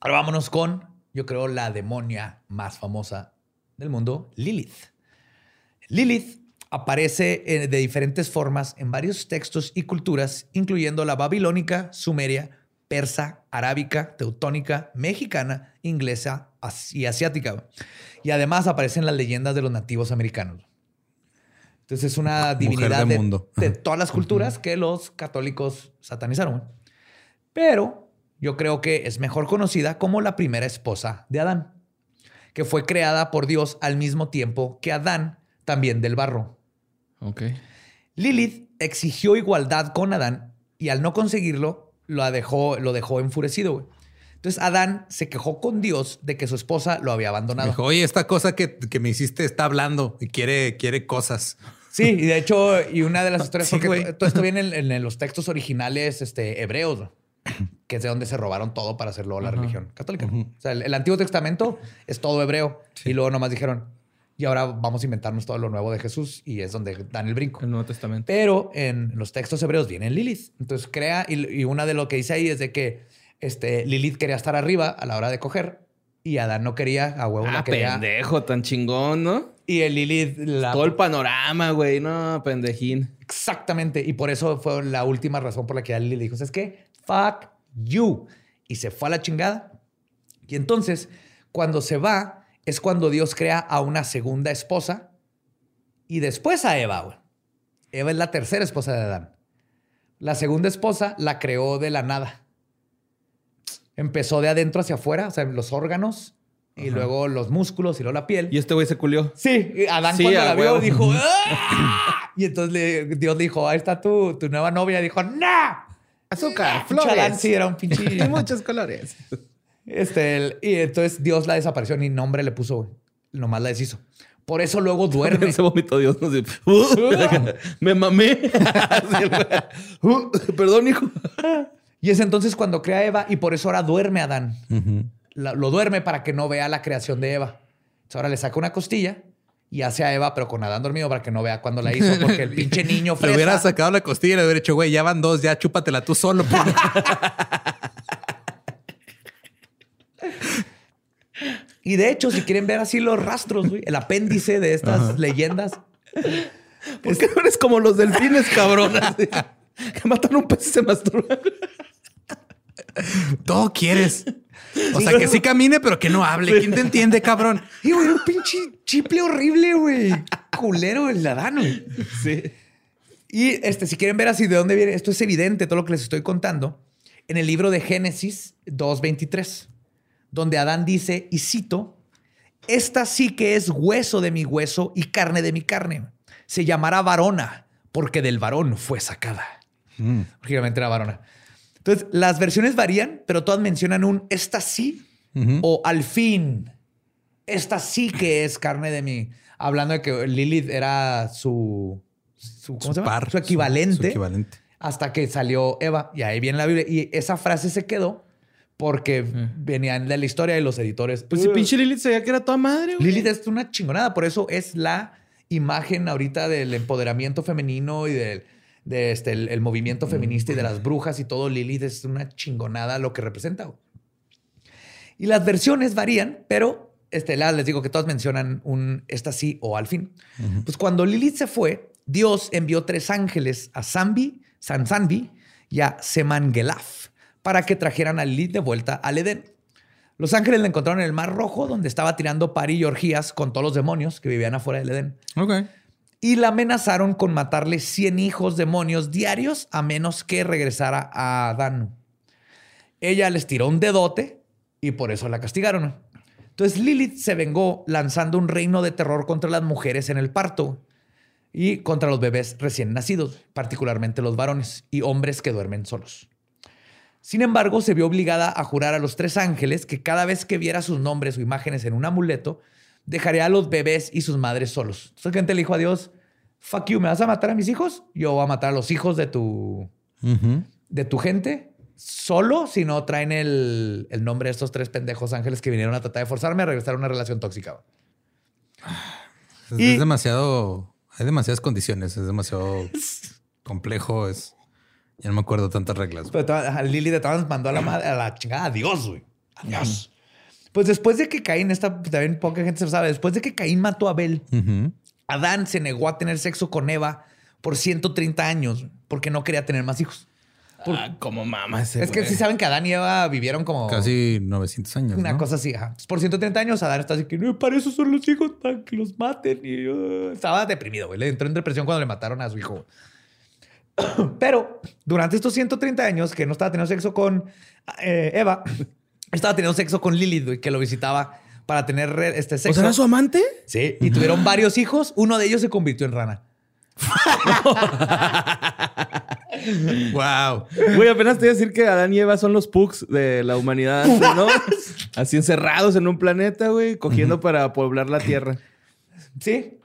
Ahora vámonos con, yo creo, la demonia más famosa del mundo, Lilith. Lilith aparece eh, de diferentes formas en varios textos y culturas, incluyendo la babilónica, sumeria, persa, arábica, teutónica, mexicana, inglesa y asiática. Y además aparecen las leyendas de los nativos americanos. Entonces es una divinidad de todas las culturas que los católicos satanizaron. Pero yo creo que es mejor conocida como la primera esposa de Adán, que fue creada por Dios al mismo tiempo que Adán, también del barro. Ok. Lilith exigió igualdad con Adán y al no conseguirlo, lo dejó, lo dejó enfurecido. güey. Entonces Adán se quejó con Dios de que su esposa lo había abandonado. Dijo, oye, esta cosa que, que me hiciste está hablando y quiere, quiere cosas. Sí, y de hecho, y una de las historias, <laughs> Sí, porque todo esto viene en, en los textos originales este, hebreos. Que es de donde se robaron todo para hacerlo la religión católica. O sea, el, el Antiguo Testamento es todo hebreo. Y luego nomás dijeron, y ahora vamos a inventarnos todo lo nuevo de Jesús y es donde dan el brinco. El Nuevo Testamento. Pero en los textos hebreos viene Lilith. Entonces crea, y, y una de lo que dice ahí es de que este, Lilith quería estar arriba a la hora de coger y Adán no quería, a huevo Ah, no quería. pendejo, tan chingón, ¿no? Y el Lilith la Todo el panorama, güey. No, pendejín. Exactamente. Y por eso fue la última razón por la que Lilith dijo, ¿sabes qué? Fuck you. Y se fue a la chingada. Y entonces, cuando se va, es cuando Dios crea a una segunda esposa y después a Eva. güey. Eva es la tercera esposa de Adán. La segunda esposa la creó de la nada. Empezó de adentro hacia afuera, o sea, los órganos y luego los músculos y luego la piel. Y este güey se culió. Sí, y Adán Sí, cuando a la vio huevo. dijo, <laughs> "¡Ah!" y entonces le- Dios dijo, ahí está tu, tu nueva novia. Dijo, ¡No! Azúcar, Adán sí era un pinche... muchos colores. este, el- y entonces Dios la desapareció, ni nombre le puso. Nomás la deshizo. Por eso luego <laughs> duerme. Se vomitó Dios. No sé. <laughs> Me mamé. <laughs> Uh, Perdón, hijo. Y es entonces cuando crea a Eva y por eso ahora duerme Adán. La- lo duerme para que no vea la creación de Eva. Entonces ahora le saca una costilla y hace a Eva, pero con Adán dormido para que no vea cuando la <laughs> hizo, porque el pinche niño Le hubiera fresa. sacado la costilla y le hubiera dicho, güey, ya van dos, ya chúpatela tú solo. pues". <laughs> Y de hecho, si quieren ver así los rastros, güey, el apéndice de estas leyendas, <laughs> ¿Por qué no eres como los delfines, cabrón? Que matan un pez y se masturban. Todo quieres. O sea, que sí camine, pero que no hable. ¿Quién te entiende, cabrón? <laughs> Y güey, un pinche chiple horrible, güey. Culero el Adán, güey. Sí. Y este, si quieren ver así de dónde viene, esto es evidente, todo lo que les estoy contando, en el libro de Génesis 2.23, donde Adán dice, y cito, esta sí que es hueso de mi hueso y carne de mi carne. Se llamará varona, porque del varón fue sacada. Originalmente era varona. Entonces, las versiones varían, pero todas mencionan un esta sí o al fin. Esta sí que es carne de mi. Hablando de que Lilith era su. su ¿Cómo se llama? par, su equivalente. su equivalente. Hasta que salió Eva. Y ahí viene la Biblia. Y esa frase se quedó porque venían de la historia y los editores. Pues si "Ugh, pinche Lilith sabía que era toda madre, güey. Lilith es una chingonada, por eso es la imagen ahorita del empoderamiento femenino y del de este, el, el movimiento feminista y de las brujas y todo. Lilith es una chingonada lo que representa. Y las versiones varían, pero este, la- les digo que todas mencionan un esta sí o al fin. Pues cuando Lilith se fue, Dios envió tres ángeles a Zambi, Sansanbi y a Semangelaf para que trajeran a Lilith de vuelta al Edén. Los ángeles la encontraron en el Mar Rojo, donde estaba tirando pari y orgías con todos los demonios que vivían afuera del Edén. Y la amenazaron con matarle 100 hijos demonios diarios a menos que regresara a Adán. Ella les tiró un dedote y por eso la castigaron. Entonces Lilith se vengó lanzando un reino de terror contra las mujeres en el parto y contra los bebés recién nacidos, particularmente los varones y hombres que duermen solos. Sin embargo, se vio obligada a jurar a los tres ángeles que cada vez que viera sus nombres o imágenes en un amuleto, dejaría a los bebés y sus madres solos. Entonces, gente le dijo a Dios, fuck you, ¿me vas a matar a mis hijos? Yo voy a matar a los hijos de tu, de tu gente solo si no traen el, el nombre de estos tres pendejos ángeles que vinieron a tratar de forzarme a regresar a una relación tóxica. Es, Y- es demasiado. Hay demasiadas condiciones. Es demasiado complejo. Es. Ya no me acuerdo tantas reglas. Pero Lili de todas mandó a la, madre, a la chingada a Dios, güey. A Dios. Pues después de que Caín, esta también poca gente se lo sabe, después de que Caín mató a Abel. Adán se negó a tener sexo con Eva por 130 años porque no quería tener más hijos. Ah, como mama ese es que sí saben que Adán y Eva vivieron como Casi 900 años. una ¿no? cosa así. ajá. Entonces, Por 130 años, Adán está así que no, para eso son los hijos, para que los maten. Y uh, estaba deprimido, güey. Le entró en depresión cuando le mataron a su hijo. <coughs> Pero durante estos 130 años que no estaba teniendo sexo con eh, Eva, estaba teniendo sexo con Lilith, güey, que lo visitaba para tener este ¿O sexo. sea, era su amante? Sí, y tuvieron varios hijos. Uno de ellos se convirtió en rana. <laughs> Wow. Güey, apenas te iba a decir que Adán y Eva son los pugs de la humanidad, ¿no? Así encerrados en un planeta, güey, cogiendo para poblar la Tierra. Sí,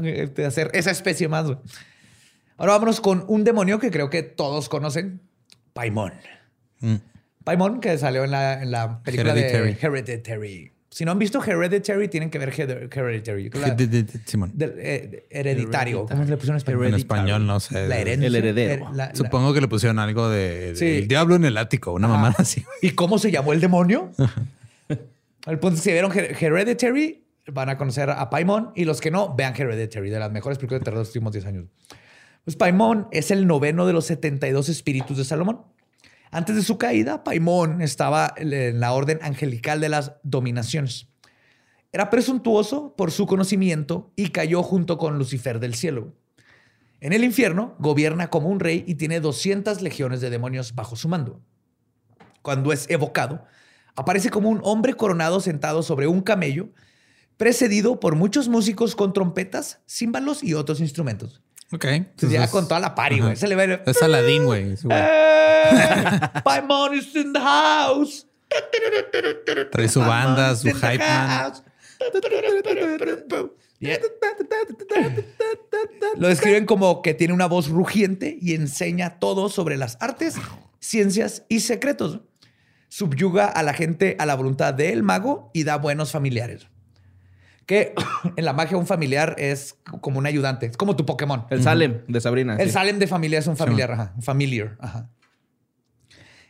de hacer esa especie más. güey. Ahora vámonos con un demonio que creo que todos conocen, Paimon. Mm. Paimon, que salió en la, en la película Hereditary. de Hereditary. Si no han visto Hereditary, tienen que ver Hered- Hereditary. La- Simón. del- eh, hereditario. ¿Cómo le pusieron en español? En español no sé. La herencia. El heredero. Eh, la- la- Supongo que le pusieron algo de, de- Sí. el diablo en el ático, una Ajá. mamada así. ¿Y cómo se llamó el demonio? <laughs> El punto si vieron Her- Hereditary, van a conocer a Paimon. Y los que no, vean Hereditary, de las mejores películas de terror de los últimos 10 años. Pues Paimon es el noveno de los 72 espíritus de Salomón. Antes de su caída, Paimon estaba en la orden angelical de las dominaciones. Era presuntuoso por su conocimiento y cayó junto con Lucifer del cielo. En el infierno gobierna como un rey y tiene 200 legiones de demonios bajo su mando. Cuando es evocado, aparece como un hombre coronado sentado sobre un camello, precedido por muchos músicos con trompetas, címbalos y otros instrumentos. Ok. Entonces llega con toda la party, güey. Se le ve... Es Aladín, güey. ¡Eh! Paimon is in the house. Trae su banda, su hype man. house. Yeah. Lo describen como que tiene una voz rugiente y enseña todo sobre las artes, ciencias y secretos. Subyuga a la gente a la voluntad del mago y da buenos familiares. Que <coughs> en la magia un familiar es como un ayudante, es como tu Pokémon. El Salem de Sabrina. El sí. Salem de familia es un familiar, ajá, un familiar, ajá.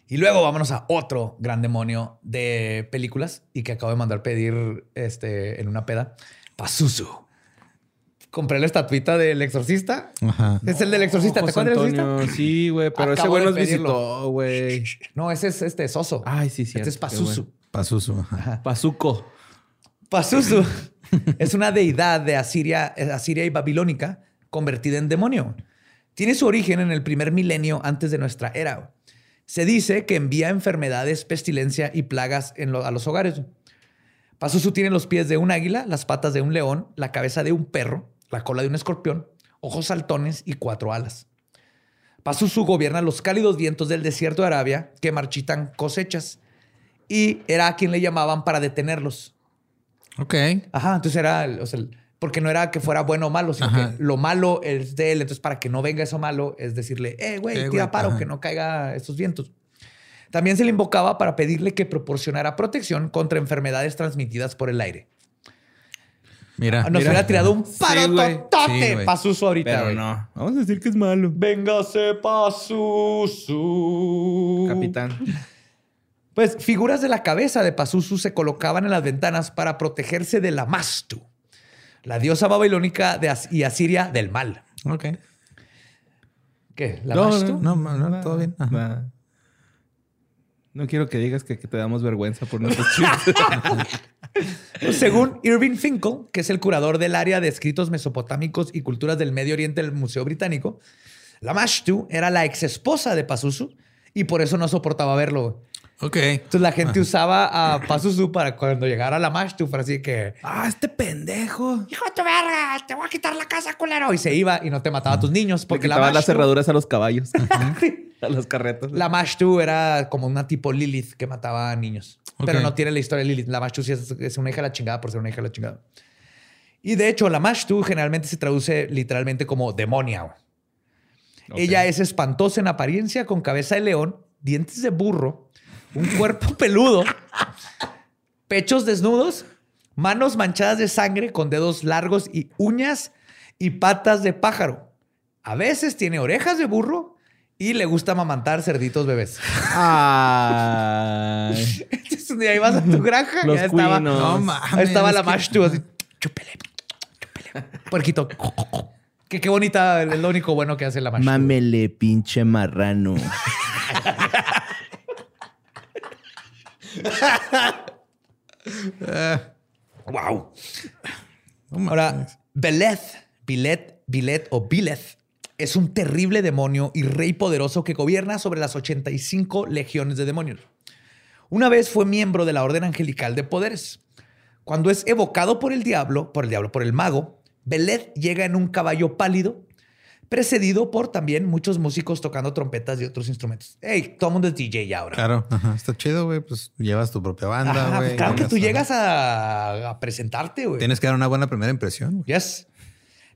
Y luego vámonos a otro gran demonio de películas y que acabo de mandar pedir este, en una peda, Pazuzu. Compré la estatuita del exorcista. Ajá. Es el del exorcista, ¿te acuerdas del exorcista? Antonio, Sí, güey, pero ese Acabo güey de nos pedirlo. visitó, güey. <laughs> No, ese es este Soso. Ay, sí, sí. este es Pazuzu. Pazuzu. ajá. Pazuco. Pazuzu <laughs> es una deidad de Asiria, eh, Asiria y babilónica convertida en demonio. Tiene su origen en el primer milenio antes de nuestra era. Se dice que envía enfermedades, pestilencia y plagas en lo- a los hogares. Pazuzu tiene los pies de un águila, las patas de un león, la cabeza de un perro, la cola de un escorpión, ojos saltones y cuatro alas. Pazuzu gobierna los cálidos vientos del desierto de Arabia que marchitan cosechas y era a quien le llamaban para detenerlos. Ok. Ajá, entonces era, o sea, porque no era que fuera bueno o malo, sino Ajá. que lo malo es de él. Entonces, para que no venga eso malo, es decirle, eh, güey, Eh, tira paro, ajá. que no caiga estos vientos. También se le invocaba para pedirle que proporcionara protección contra enfermedades transmitidas por el aire. Mira. Nos mira. hubiera tirado un paro güey. totote Sí, güey. Pazuzu ahorita. Pero no. Vamos a decir que es malo. Véngase, Pazuzu. Capitán. Pues figuras de la cabeza de Pazuzu se colocaban en las ventanas para protegerse de la Mastu, la diosa babilónica de As- y Asiria del mal. Ok. ¿Qué? ¿La No, Mastu? No, no, no, todo bien. Ajá. No quiero que digas que, que te damos vergüenza por nuestros <laughs> chistes. Pues, Según Irving Finkel, que es el curador del área de escritos mesopotámicos y culturas del Medio Oriente del Museo Británico, la Mashtu era la ex esposa de Pazuzu y por eso no soportaba verlo. Ok. Entonces la gente usaba a Pazuzu para cuando llegara la Mashtu, para así que, ah, este pendejo. hijo de tu verga, te voy a quitar la casa, culero. Y se iba y no te mataba a tus niños Porque la las Mashtu, cerraduras a los caballos. <laughs> a los carretos. la Mashtu era como una tipo Lilith que mataba a niños. Pero no tiene la historia de Lilith. La Mashtu sí es, es una hija de la chingada por ser una hija de la chingada. Y de hecho, la Mashtu generalmente se traduce literalmente como demonia. Ella es espantosa en apariencia, con cabeza de león, dientes de burro, un cuerpo <laughs> peludo, pechos desnudos, manos manchadas de sangre con dedos largos y uñas y patas de pájaro. A veces tiene orejas de burro y le gusta amamantar cerditos bebés. Ay. Entonces un día ibas a tu granja y Los ahí estaba. No ahí mames. estaba la es que- así, chúpele, chúpele. Puerquito. Que qué bonita, es lo único bueno que hace la Mashtu. Mámele, pinche marrano. <laughs> <laughs> Wow. Ahora, Beleth, Bilet, Bilet o Bileth es un terrible demonio y rey poderoso que gobierna sobre las 85 legiones de demonios. Una vez fue miembro de la Orden Angelical de Poderes. Cuando es evocado por el diablo, por el diablo, por el mago, Beleth llega en un caballo pálido, precedido por también muchos músicos tocando trompetas y otros instrumentos. Hey, todo el mundo es DJ ya ahora. Claro, ajá. está chido, güey. Pues llevas tu propia banda, Ajá, güey. claro que tú llegas a, a presentarte, güey. Tienes que dar una buena primera impresión. güey. Yes.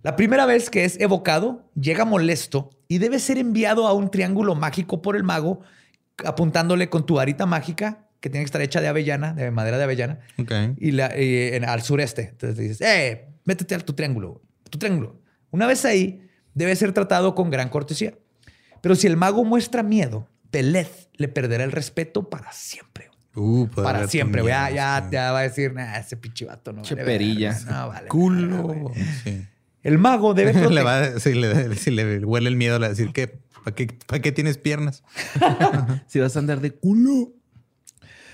La primera vez que es evocado, llega molesto y debe ser enviado a un triángulo mágico por el mago, apuntándole con tu varita mágica que tiene que estar hecha de avellana, de madera de avellana, Ok. y, la, y en- al sureste. Entonces dices, eh, métete a tu triángulo, tu triángulo. Una vez ahí, debe ser tratado con gran cortesía. Pero si el mago muestra miedo, Belez le perderá el respeto para siempre. Uh, Para siempre. Ya, ya, sí. ya va a decir, nah, ese pinche vato no vale perilla. verga, No, vale. Culo. verga, güey. Sí. El mago debe <laughs> le va si, le, si le huele el miedo, le va a decir que ¿para qué, pa' qué tienes piernas? <laughs> Si vas a andar de culo.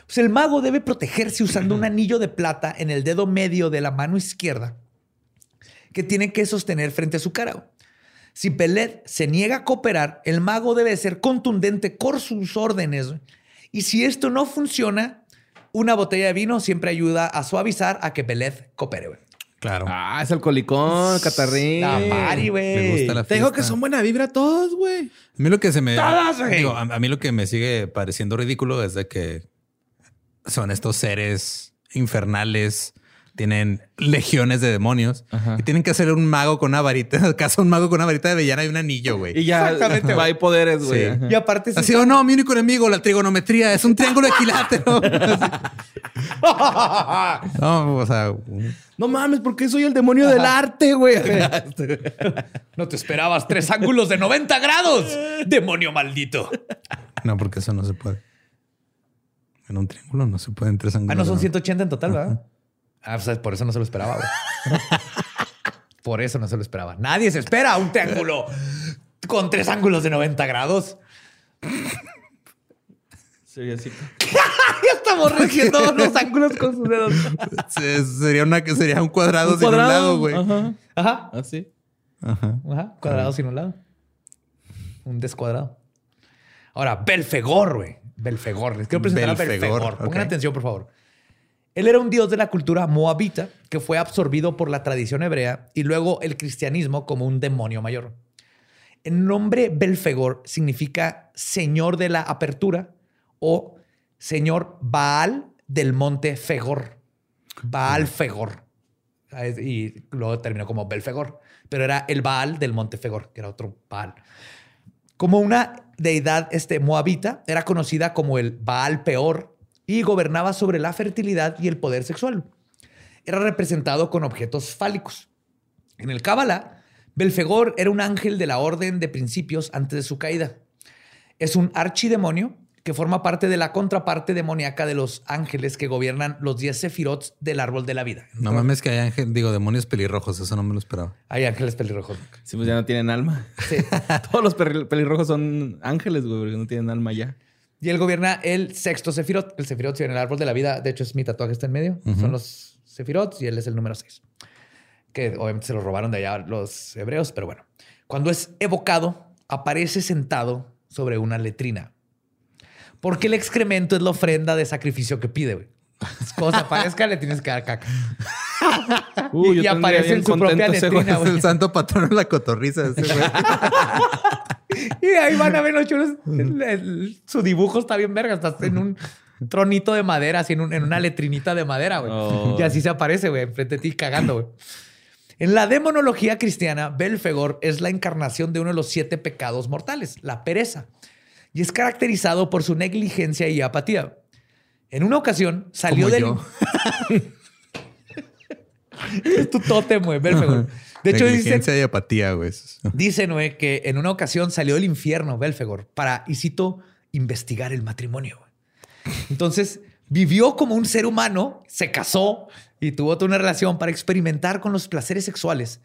Pues el mago debe protegerse usando un anillo de plata en el dedo medio de la mano izquierda que tiene que sostener frente a su cara. Si Peled se niega a cooperar, el mago debe ser contundente con sus órdenes. Y si esto no funciona, una botella de vino siempre ayuda a suavizar a que Peled coopere. güey. Claro. Ah, es alcoholicón, catarrín. La Mari, Le güey. gusta la Te digo que son buena vibra todos, güey. A mí lo que se me. Todas, güey. digo, a, a mí lo que me sigue pareciendo ridículo es de que son estos seres infernales, tienen legiones de demonios Ajá. y tienen que hacer un mago con una varita. <laughs> Acaso un mago con una varita de avellana y un anillo, güey. Y ya Exactamente, va hay poderes, güey. Sí. Y aparte, se Así, oh no, mi único enemigo, la trigonometría, es un triángulo equilátero. <laughs> no, o sea, No mames, porque soy el demonio del arte, güey. <laughs> no te esperabas tres ángulos de 90 grados. Demonio maldito. no, porque eso no se puede. En un triángulo no se pueden tres ángulos. Ah, no, son ¿no? 180 en total, ¿verdad? Ah, pues por eso no se lo esperaba, güey. por eso no se lo esperaba. Nadie se espera un triángulo con tres ángulos de 90 grados. Sería así. <laughs> ya estamos regiendo <laughs> los ángulos con sus dedos. Se- Sería, una, sería un cuadrado Un sin un lado, güey. Ajá. Ajá. Así. Ajá. Ajá. Cuadrado sin un lado. Un descuadrado. Ahora, Belfegor, güey. Belfegor. Les quiero presentar a Belfegor. Pongan atención, por favor. Él era un dios de la cultura moabita que fue absorbido por la tradición hebrea y luego el cristianismo como un demonio mayor. El nombre Belfegor significa señor de la apertura o señor Baal del monte Fegor. Baal Fegor. Ah, Y luego terminó como Belfegor. Pero era el Baal del monte Fegor, que era otro Baal. Como una deidad este, moabita, era conocida como el Baal Peor y gobernaba sobre la fertilidad y el poder sexual. Era representado con objetos fálicos. En el Cábala, Belfegor era un ángel de la orden de principios antes de su caída. Es un archidemonio que forma parte de la contraparte demoníaca de los ángeles que gobiernan los 10 sefirots del árbol de la vida. No mames que hay ángel, digo, demonios pelirrojos, eso no me lo esperaba. Hay ángeles pelirrojos. Sí, pues ya no tienen alma. Sí. <laughs> Todos los pelirrojos son ángeles, güey, porque no tienen alma ya. Y él gobierna el sexto sefirot. El sefirot en el árbol de la vida, de hecho es mi tatuaje está en medio. Son los sefirots y él es el número 6. Que obviamente se lo robaron de allá los hebreos, pero bueno. Cuando es evocado, aparece sentado sobre una letrina. Porque el excremento es la ofrenda de sacrificio que pide, güey. Cuando se aparezca, le tienes que dar caca. <laughs> Uh, Y- aparece en su propia ese letrina, güey. Es el santo patrón de la cotorriza. ese güey. <laughs> Y ahí van a ver los chulos. El- el- su dibujo está bien verga. Estás en un tronito de madera, así en, un- en una letrinita de madera, güey. Oh. Y así se aparece, güey, enfrente de ti cagando, güey. En la demonología cristiana, Belfegor es la encarnación de uno de los siete pecados mortales, la pereza. Y es caracterizado por su negligencia y apatía. En una ocasión salió del... <laughs> es tu tótem, güey, Belfegor. <laughs> De hecho, dicen, Negligencia y apatía, güey. <laughs> Dicen, güey, que en una ocasión salió del infierno Belfegor para, y cito, investigar el matrimonio. güey. Entonces, vivió como un ser humano, se casó y tuvo toda una relación para experimentar con los placeres sexuales.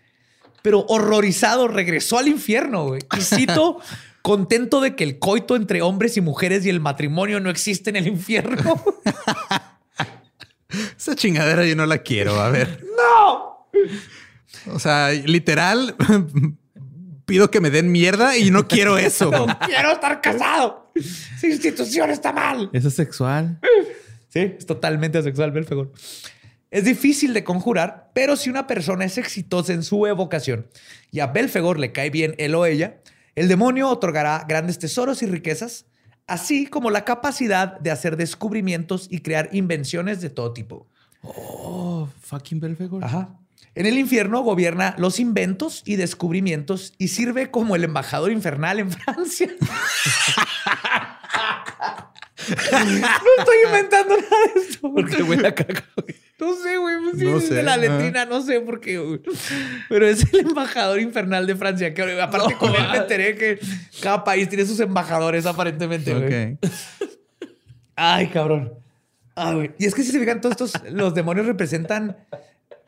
Pero horrorizado, regresó al infierno, güey. Y cito, <laughs> contento de que el coito entre hombres y mujeres y el matrimonio no existe en el infierno. <laughs> Esa chingadera yo no la quiero. A ver. ¡No! O sea, literal, <laughs> pido que me den mierda y no quiero eso. no quiero estar casado. Esa institución está mal. Eso es sexual. Sí, es totalmente asexual, Belfegor. Es difícil de conjurar, pero si una persona es exitosa en su evocación y a Belfegor le cae bien él o ella, el demonio otorgará grandes tesoros y riquezas, así como la capacidad de hacer descubrimientos y crear invenciones de todo tipo. Oh, fucking Belfegor. Ajá. En el infierno gobierna los inventos y descubrimientos y sirve como el embajador infernal en Francia. <laughs> no estoy inventando nada de esto. Porque huele a caca, güey. No sé, güey. Pues sí, No sé, de la letrina, no sé por qué, güey. Pero es el embajador infernal de Francia. Que aparte con él me enteré que cada país tiene sus embajadores, aparentemente, güey. Ok. Ay, cabrón. Ay, güey. Y es que si se fijan, todos estos, los demonios representan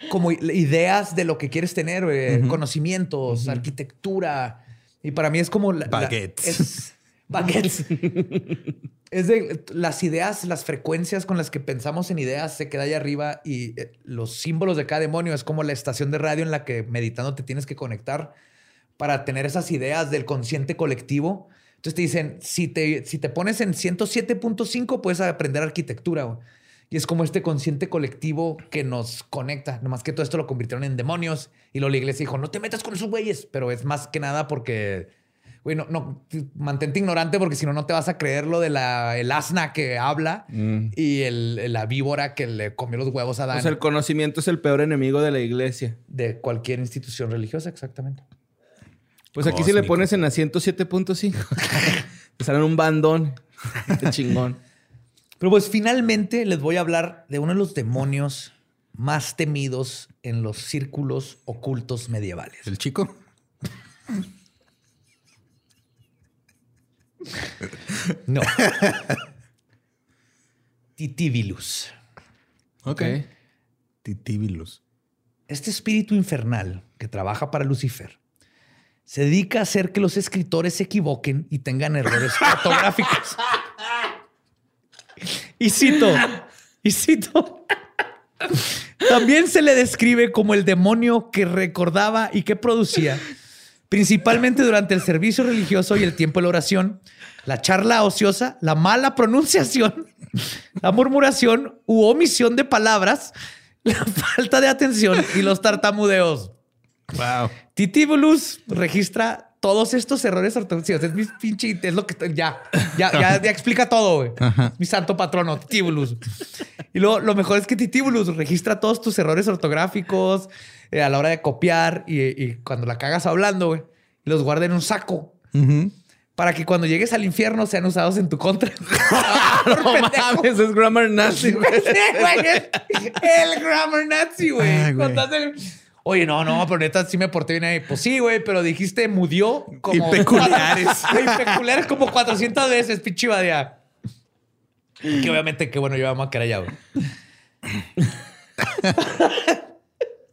como ideas de lo que quieres tener, conocimientos, arquitectura. Y para mí es como... la- la- Baguettes. es, baguettes. <laughs> es de las ideas, las frecuencias con las que pensamos en ideas se queda ahí arriba y eh, los símbolos de cada demonio es como la estación de radio en la que meditando te tienes que conectar para tener esas ideas del consciente colectivo. Entonces te dicen, si te, si te pones en 107.5 puedes aprender arquitectura. Y es como este consciente colectivo que nos conecta. Nomás que todo esto lo convirtieron en demonios. Y luego la iglesia dijo, no te metas con esos güeyes. Pero es más que nada porque, güey, no, no, mantente ignorante porque si no, no te vas a creer lo de la, el asna que habla y el, la víbora que le comió los huevos a Adán. O sea, el conocimiento es el peor enemigo de la iglesia. de cualquier institución religiosa, exactamente. Pues aquí si le pones en la <laughs> 107.5, te salen un bandón. <laughs> Qué chingón. Pero pues finalmente les voy a hablar de uno de los demonios más temidos en los círculos ocultos medievales. ¿El chico? <laughs> No. Titibilus. Ok. Titíbilus. Este espíritu infernal que trabaja para Lucifer se dedica a hacer que los escritores se equivoquen y tengan errores <laughs> ortográficos. Y cito, y cito. También se le describe como el demonio que recordaba y que producía, principalmente durante el servicio religioso y el tiempo de la oración, la charla ociosa, la mala pronunciación, la murmuración u omisión de palabras, la falta de atención y los tartamudeos. Wow. Titibulus registra todos estos errores ortográficos. Es mi pinche, es lo que ya, ya, ya, <laughs> ya explica todo, güey. Mi santo patrono, Titibulus. Y luego lo mejor es que Titibulus registra todos tus errores ortográficos eh, a la hora de copiar y, y cuando la cagas hablando, güey, los guarda en un saco para que cuando llegues al infierno sean usados en tu contra. <laughs> no <laughs> mames, es grammar nazi, güey. El grammar nazi, güey. Oye, no, no, pero neta sí me porté bien ahí. Pues sí, güey, pero dijiste mudió como... Y peculiares. <laughs> Güey, peculiares como 400 veces, pinche badía. Que obviamente, que bueno, yo vamos a allá, güey. <laughs>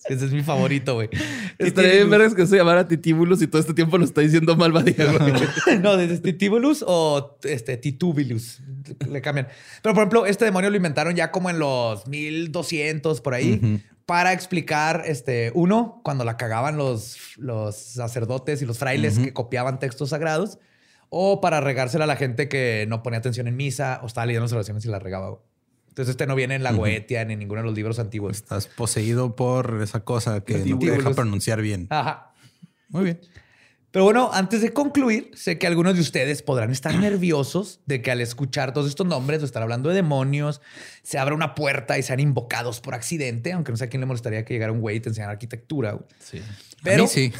Ese es mi favorito, güey. Estaría bien vergas que se llamara Titibulus y todo este tiempo lo está diciendo mal, Badía, güey. <laughs> no, desde Titibulus o este, Titubilus. Le cambian. Pero, por ejemplo, este demonio lo inventaron ya como en los 1200 por ahí para explicar, este, uno, cuando la cagaban los, los sacerdotes y los frailes que copiaban textos sagrados, o para regársela a la gente que no ponía atención en misa o estaba leyendo las oraciones y la regaba. Entonces, este no viene en la Goetia ni en ninguno de los libros antiguos. Estás poseído por esa cosa que no te deja pronunciar bien. Ajá. Muy bien. Pero bueno, antes de concluir, sé que algunos de ustedes podrán estar <clears throat> nerviosos de que al escuchar todos estos nombres o estar hablando de demonios, se abra una puerta y sean invocados por accidente, aunque no sé a quién le molestaría que llegara un güey y te enseñara arquitectura. Sí. Pero a mí sí.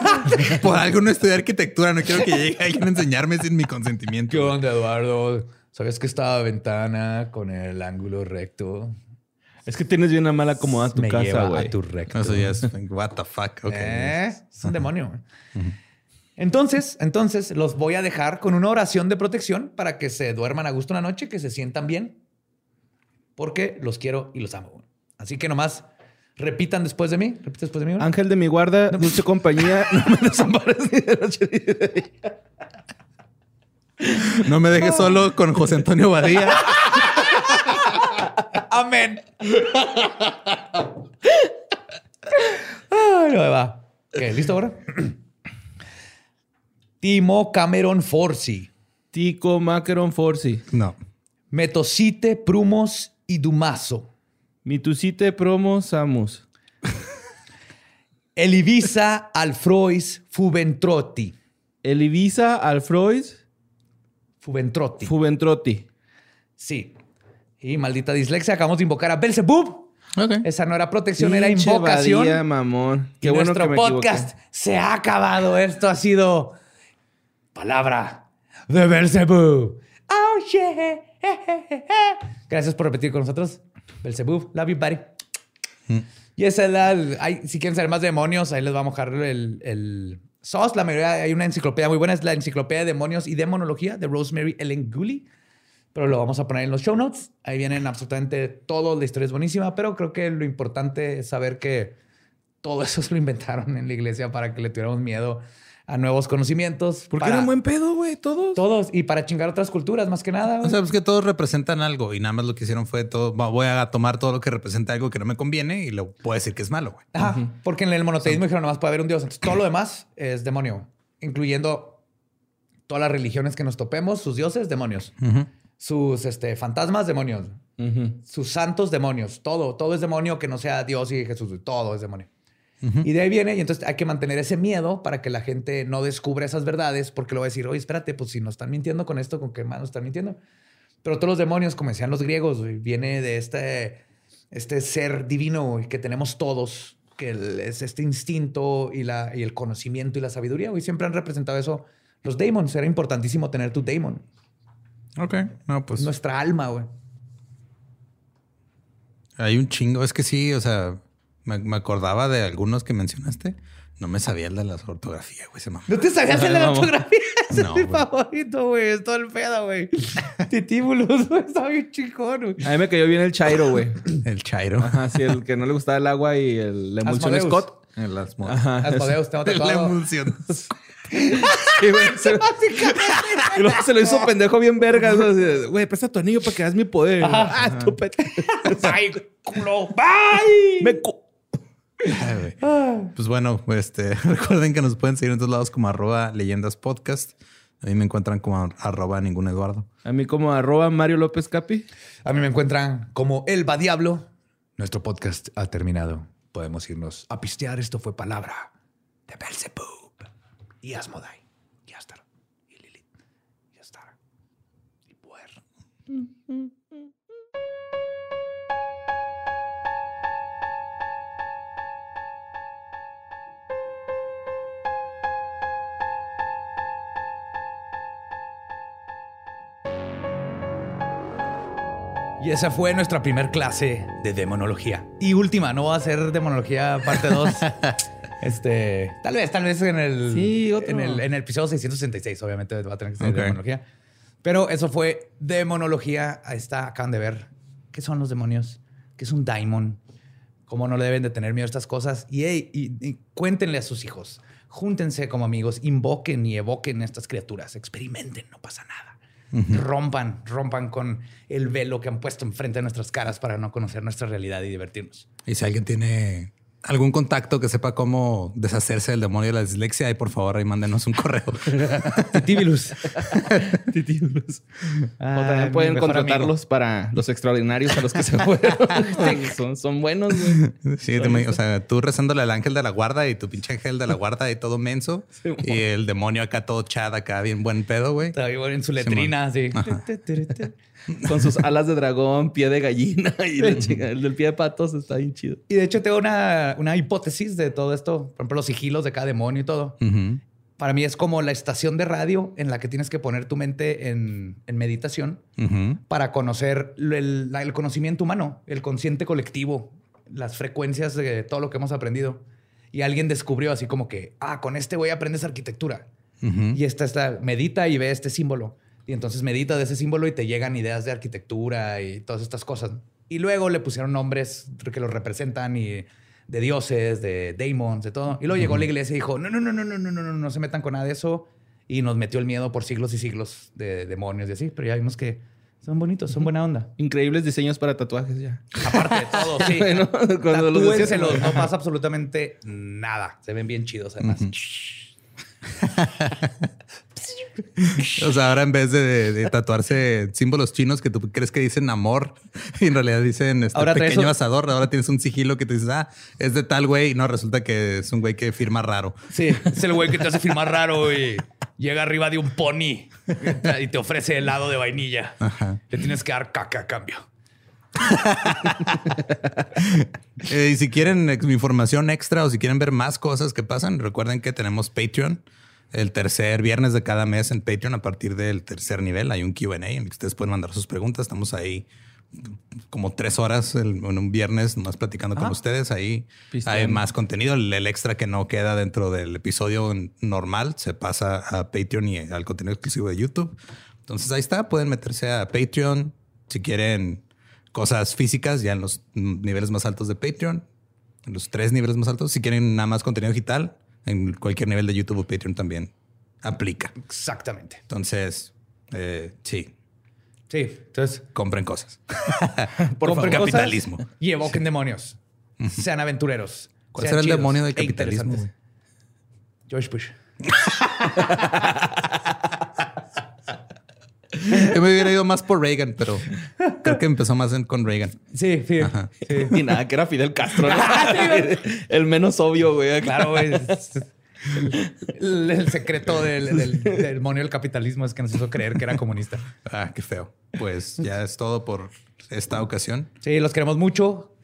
<laughs> por algo no estudié arquitectura. No quiero que llegue alguien a enseñarme sin mi consentimiento. ¿Qué onda, Eduardo? ¿Sabes que esta ventana con el ángulo recto Es que tienes bien una mala acomodada tu me casa, güey. a tu recto? Eso ya es what the fuck. Ok. ¿Eh? Es un demonio. güey. Entonces, entonces los voy a dejar con una oración de protección para que se duerman a gusto una noche, que se sientan bien, porque los quiero y los amo. Así que nomás repitan después de mí. Repite después de mí. Ángel de mi guarda, dulce compañía, <laughs> no me desampares ni de noche ni de día. No me dejes solo con José Antonio Badía. Amén. Ay, no me va. Ok, ¿listo ahora? Timo Cameron Forci, Tico Macaron Forci. No. Metocite Prumos y Dumaso, Mitusite Promo Samus. <laughs> Elivisa Alfrois Fuventrotti. Elivisa Alfrois Fuventrotti. Fuventrotti. sí. Y maldita dislexia, acabamos de invocar a Belzebub. Ok. Esa no era protección, era invocación. Badía, mamón. Y Qué bueno nuestro que me podcast equivoqué. se ha acabado. Esto ha sido palabra de Belzebub. Oh, yeah. <laughs> Gracias por repetir con nosotros. Belzebub, love you, buddy. Y esa es la. hay- si quieren saber más de demonios, ahí les va a mojar el, el SOS. La mayoría, hay una enciclopedia muy buena, es la Enciclopedia de Demonios y Demonología de Rosemary Ellen Gooley. Pero lo vamos a poner en los show notes. Ahí vienen absolutamente todo. La historia es buenísima, pero creo que lo importante es saber que todo eso se lo inventaron en la iglesia para que le tuviéramos miedo a nuevos conocimientos. Porque para eran buen pedo, güey, todos. Todos. Y para chingar otras culturas, más que nada. O sea, pues que todos representan algo y nada más lo que hicieron fue todo. Voy a tomar todo lo que representa algo que no me conviene y lo puedo decir que es malo, güey. Ajá, porque en el monoteísmo dijeron nomás puede haber un dios. Entonces todo lo demás es demonio, incluyendo todas las religiones que nos topemos, sus dioses, demonios. Sus este, fantasmas, demonios. Sus santos, demonios. Todo, todo es demonio que no sea Dios y Jesús. Todo es demonio. Y de ahí viene, y entonces hay que mantener ese miedo para que la gente no descubra esas verdades, porque lo va a decir, oye, espérate, pues si nos están mintiendo con esto, ¿con qué más nos están mintiendo? Pero todos los demonios, como decían los griegos, viene de este, este ser divino que tenemos todos, que es este instinto y, la, y el conocimiento y la sabiduría. Y siempre han representado eso los daemons. Era importantísimo tener tu daemon. Ok. No, pues Es nuestra alma, güey. hay un chingo. Es que sí, o sea, me, me acordaba de algunos que mencionaste. No me sabía el de la ortografía, güey. Se mamó. ¿No te sabías el de la ortografía? <laughs> Ese No, es mi güey. favorito, güey. Es todo el pedo, güey. <laughs> Titíbulos, güey. Está bien chingón, güey. A mí me cayó bien el Chairo, güey. <coughs> El Chairo. Ajá, sí, el que no le gustaba el agua y el, la emulsión Asmodeus. Scott. El Asmo- Ajá. Asmodeus, tengo <laughs> La tatuado. emulsión. Sí, güey, se- y luego se lo hizo pendejo bien verga. Güey, presta tu anillo para que hagas mi poder. Estúpido. ¡Ay, culo! ¡Bye! Me cu- <laughs> Ay. Pues bueno, este, <laughs> recuerden que nos pueden seguir en todos lados como arroba leyendas podcast. A mí me encuentran como arroba ningún Eduardo. A mí como arroba Mario López Capi. A mí me encuentran como El Va Diablo. Nuestro podcast ha terminado. Podemos irnos a pistear. Esto fue palabra de Belzebub y Asmodai y Astar y Lilith y Astar y Puer. Y esa fue nuestra primer clase de demonología. Y última, no va a ser demonología parte 2. <laughs> este, tal vez, tal vez en el, Sí, en el, en el episodio 666, obviamente va a tener que ser Ok. demonología. Pero eso fue demonología. Ahí está, acaban de ver qué son los demonios, qué es un daimon, cómo no le deben de tener miedo a estas cosas. Y, hey, y- y cuéntenle a sus hijos, júntense como amigos, invoquen y evoquen estas criaturas, experimenten, no pasa nada. Rompan, rompan con el velo que han puesto enfrente de nuestras caras para no conocer nuestra realidad y divertirnos. Y si alguien tiene algún contacto que sepa cómo deshacerse del demonio de la dislexia, ahí por favor ahí mándenos un correo. <laughs> Titíbilus. Titibulos. <laughs> o Ay, también pueden contratarlos para los extraordinarios a los que se fueron. <laughs> son, son buenos, güey. Sí, te o sea, tú rezándole al ángel de la guarda y tu pinche ángel de la guarda y todo menso. y el demonio acá todo chad, acá bien buen pedo, güey. Está bien en su letrina, así. Con sus alas de dragón, pie de gallina <laughs> y la el del pie de patos está bien chido. Y de hecho tengo una, una hipótesis de todo esto. Por ejemplo, los sigilos de cada demonio y todo. Para mí es como la estación de radio en la que tienes que poner tu mente en, en meditación para conocer el, conocimiento humano, el consciente colectivo, las frecuencias de todo lo que hemos aprendido. Y alguien descubrió así como que, ah, con este güey aprendes arquitectura. Ujú. Y esta está, medita y ve este símbolo. Y entonces medita de ese símbolo y te llegan ideas de arquitectura y todas estas cosas. Y luego le pusieron nombres que los representan y de dioses, de daemons, de todo. Y luego llegó la iglesia y dijo, no, no, no, no, no, no, no, no, no se metan con nada de eso. Y nos metió el miedo por siglos y siglos de demonios y así. Pero ya vimos que son bonitos, son buena onda. Increíbles diseños para tatuajes ya. Aparte de todo, sí. <laughs> Bueno, cuando los decías- no pasa absolutamente nada. Se ven bien chidos además. <laughs> O sea, ahora en vez de, de tatuarse símbolos chinos que tú crees que dicen amor y <laughs> en realidad dicen este Ahora pequeño asador, ahora tienes un sigilo que te dices, ah, es de tal güey y no resulta que es un güey que firma raro. Sí, es el güey que te hace firmar raro y llega arriba de un pony y te ofrece helado de vainilla. Le tienes que dar caca a cambio. <laughs> Eh, y si quieren información extra o si quieren ver más cosas que pasan, recuerden que tenemos Patreon. El tercer viernes de cada mes en Patreon a partir del tercer nivel. Hay un QA en el que ustedes pueden mandar sus preguntas. Estamos ahí como tres horas en un viernes más platicando con Ajá. ustedes. Ahí Pisteando. hay más contenido. El, el extra que no queda dentro del episodio normal se pasa a Patreon y al contenido exclusivo de YouTube. Entonces ahí está. Pueden meterse a Patreon si quieren cosas físicas ya en los niveles más altos de Patreon, en los tres niveles más altos. Si quieren nada más contenido digital, en cualquier nivel de YouTube o Patreon también aplica. Exactamente. Entonces, eh, sí, Sí. Entonces, compren cosas. <laughs> por favor, Capitalismo. y evoquen demonios. Sean aventureros. ¿Cuál será el demonio del e capitalismo? George Bush. <laughs> Yo me hubiera ido más por Reagan, pero creo que empezó más en- con Reagan. Sí, sí. sí. Y nada, que era Fidel Castro. ¿no? <laughs> el menos obvio, güey. Claro, güey. El, el secreto del, del- del demonio del capitalismo es que nos hizo creer que era comunista. Ah, qué feo. Pues ya es todo por esta ocasión. Sí, los queremos mucho.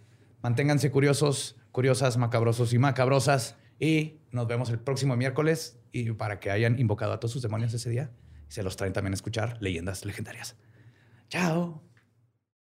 Manténganse curiosos, curiosas, macabrosos y macabrosas. Y nos vemos el próximo miércoles. Y para que hayan invocado a todos sus demonios ese día, se los traen también a escuchar leyendas legendarias. Chao.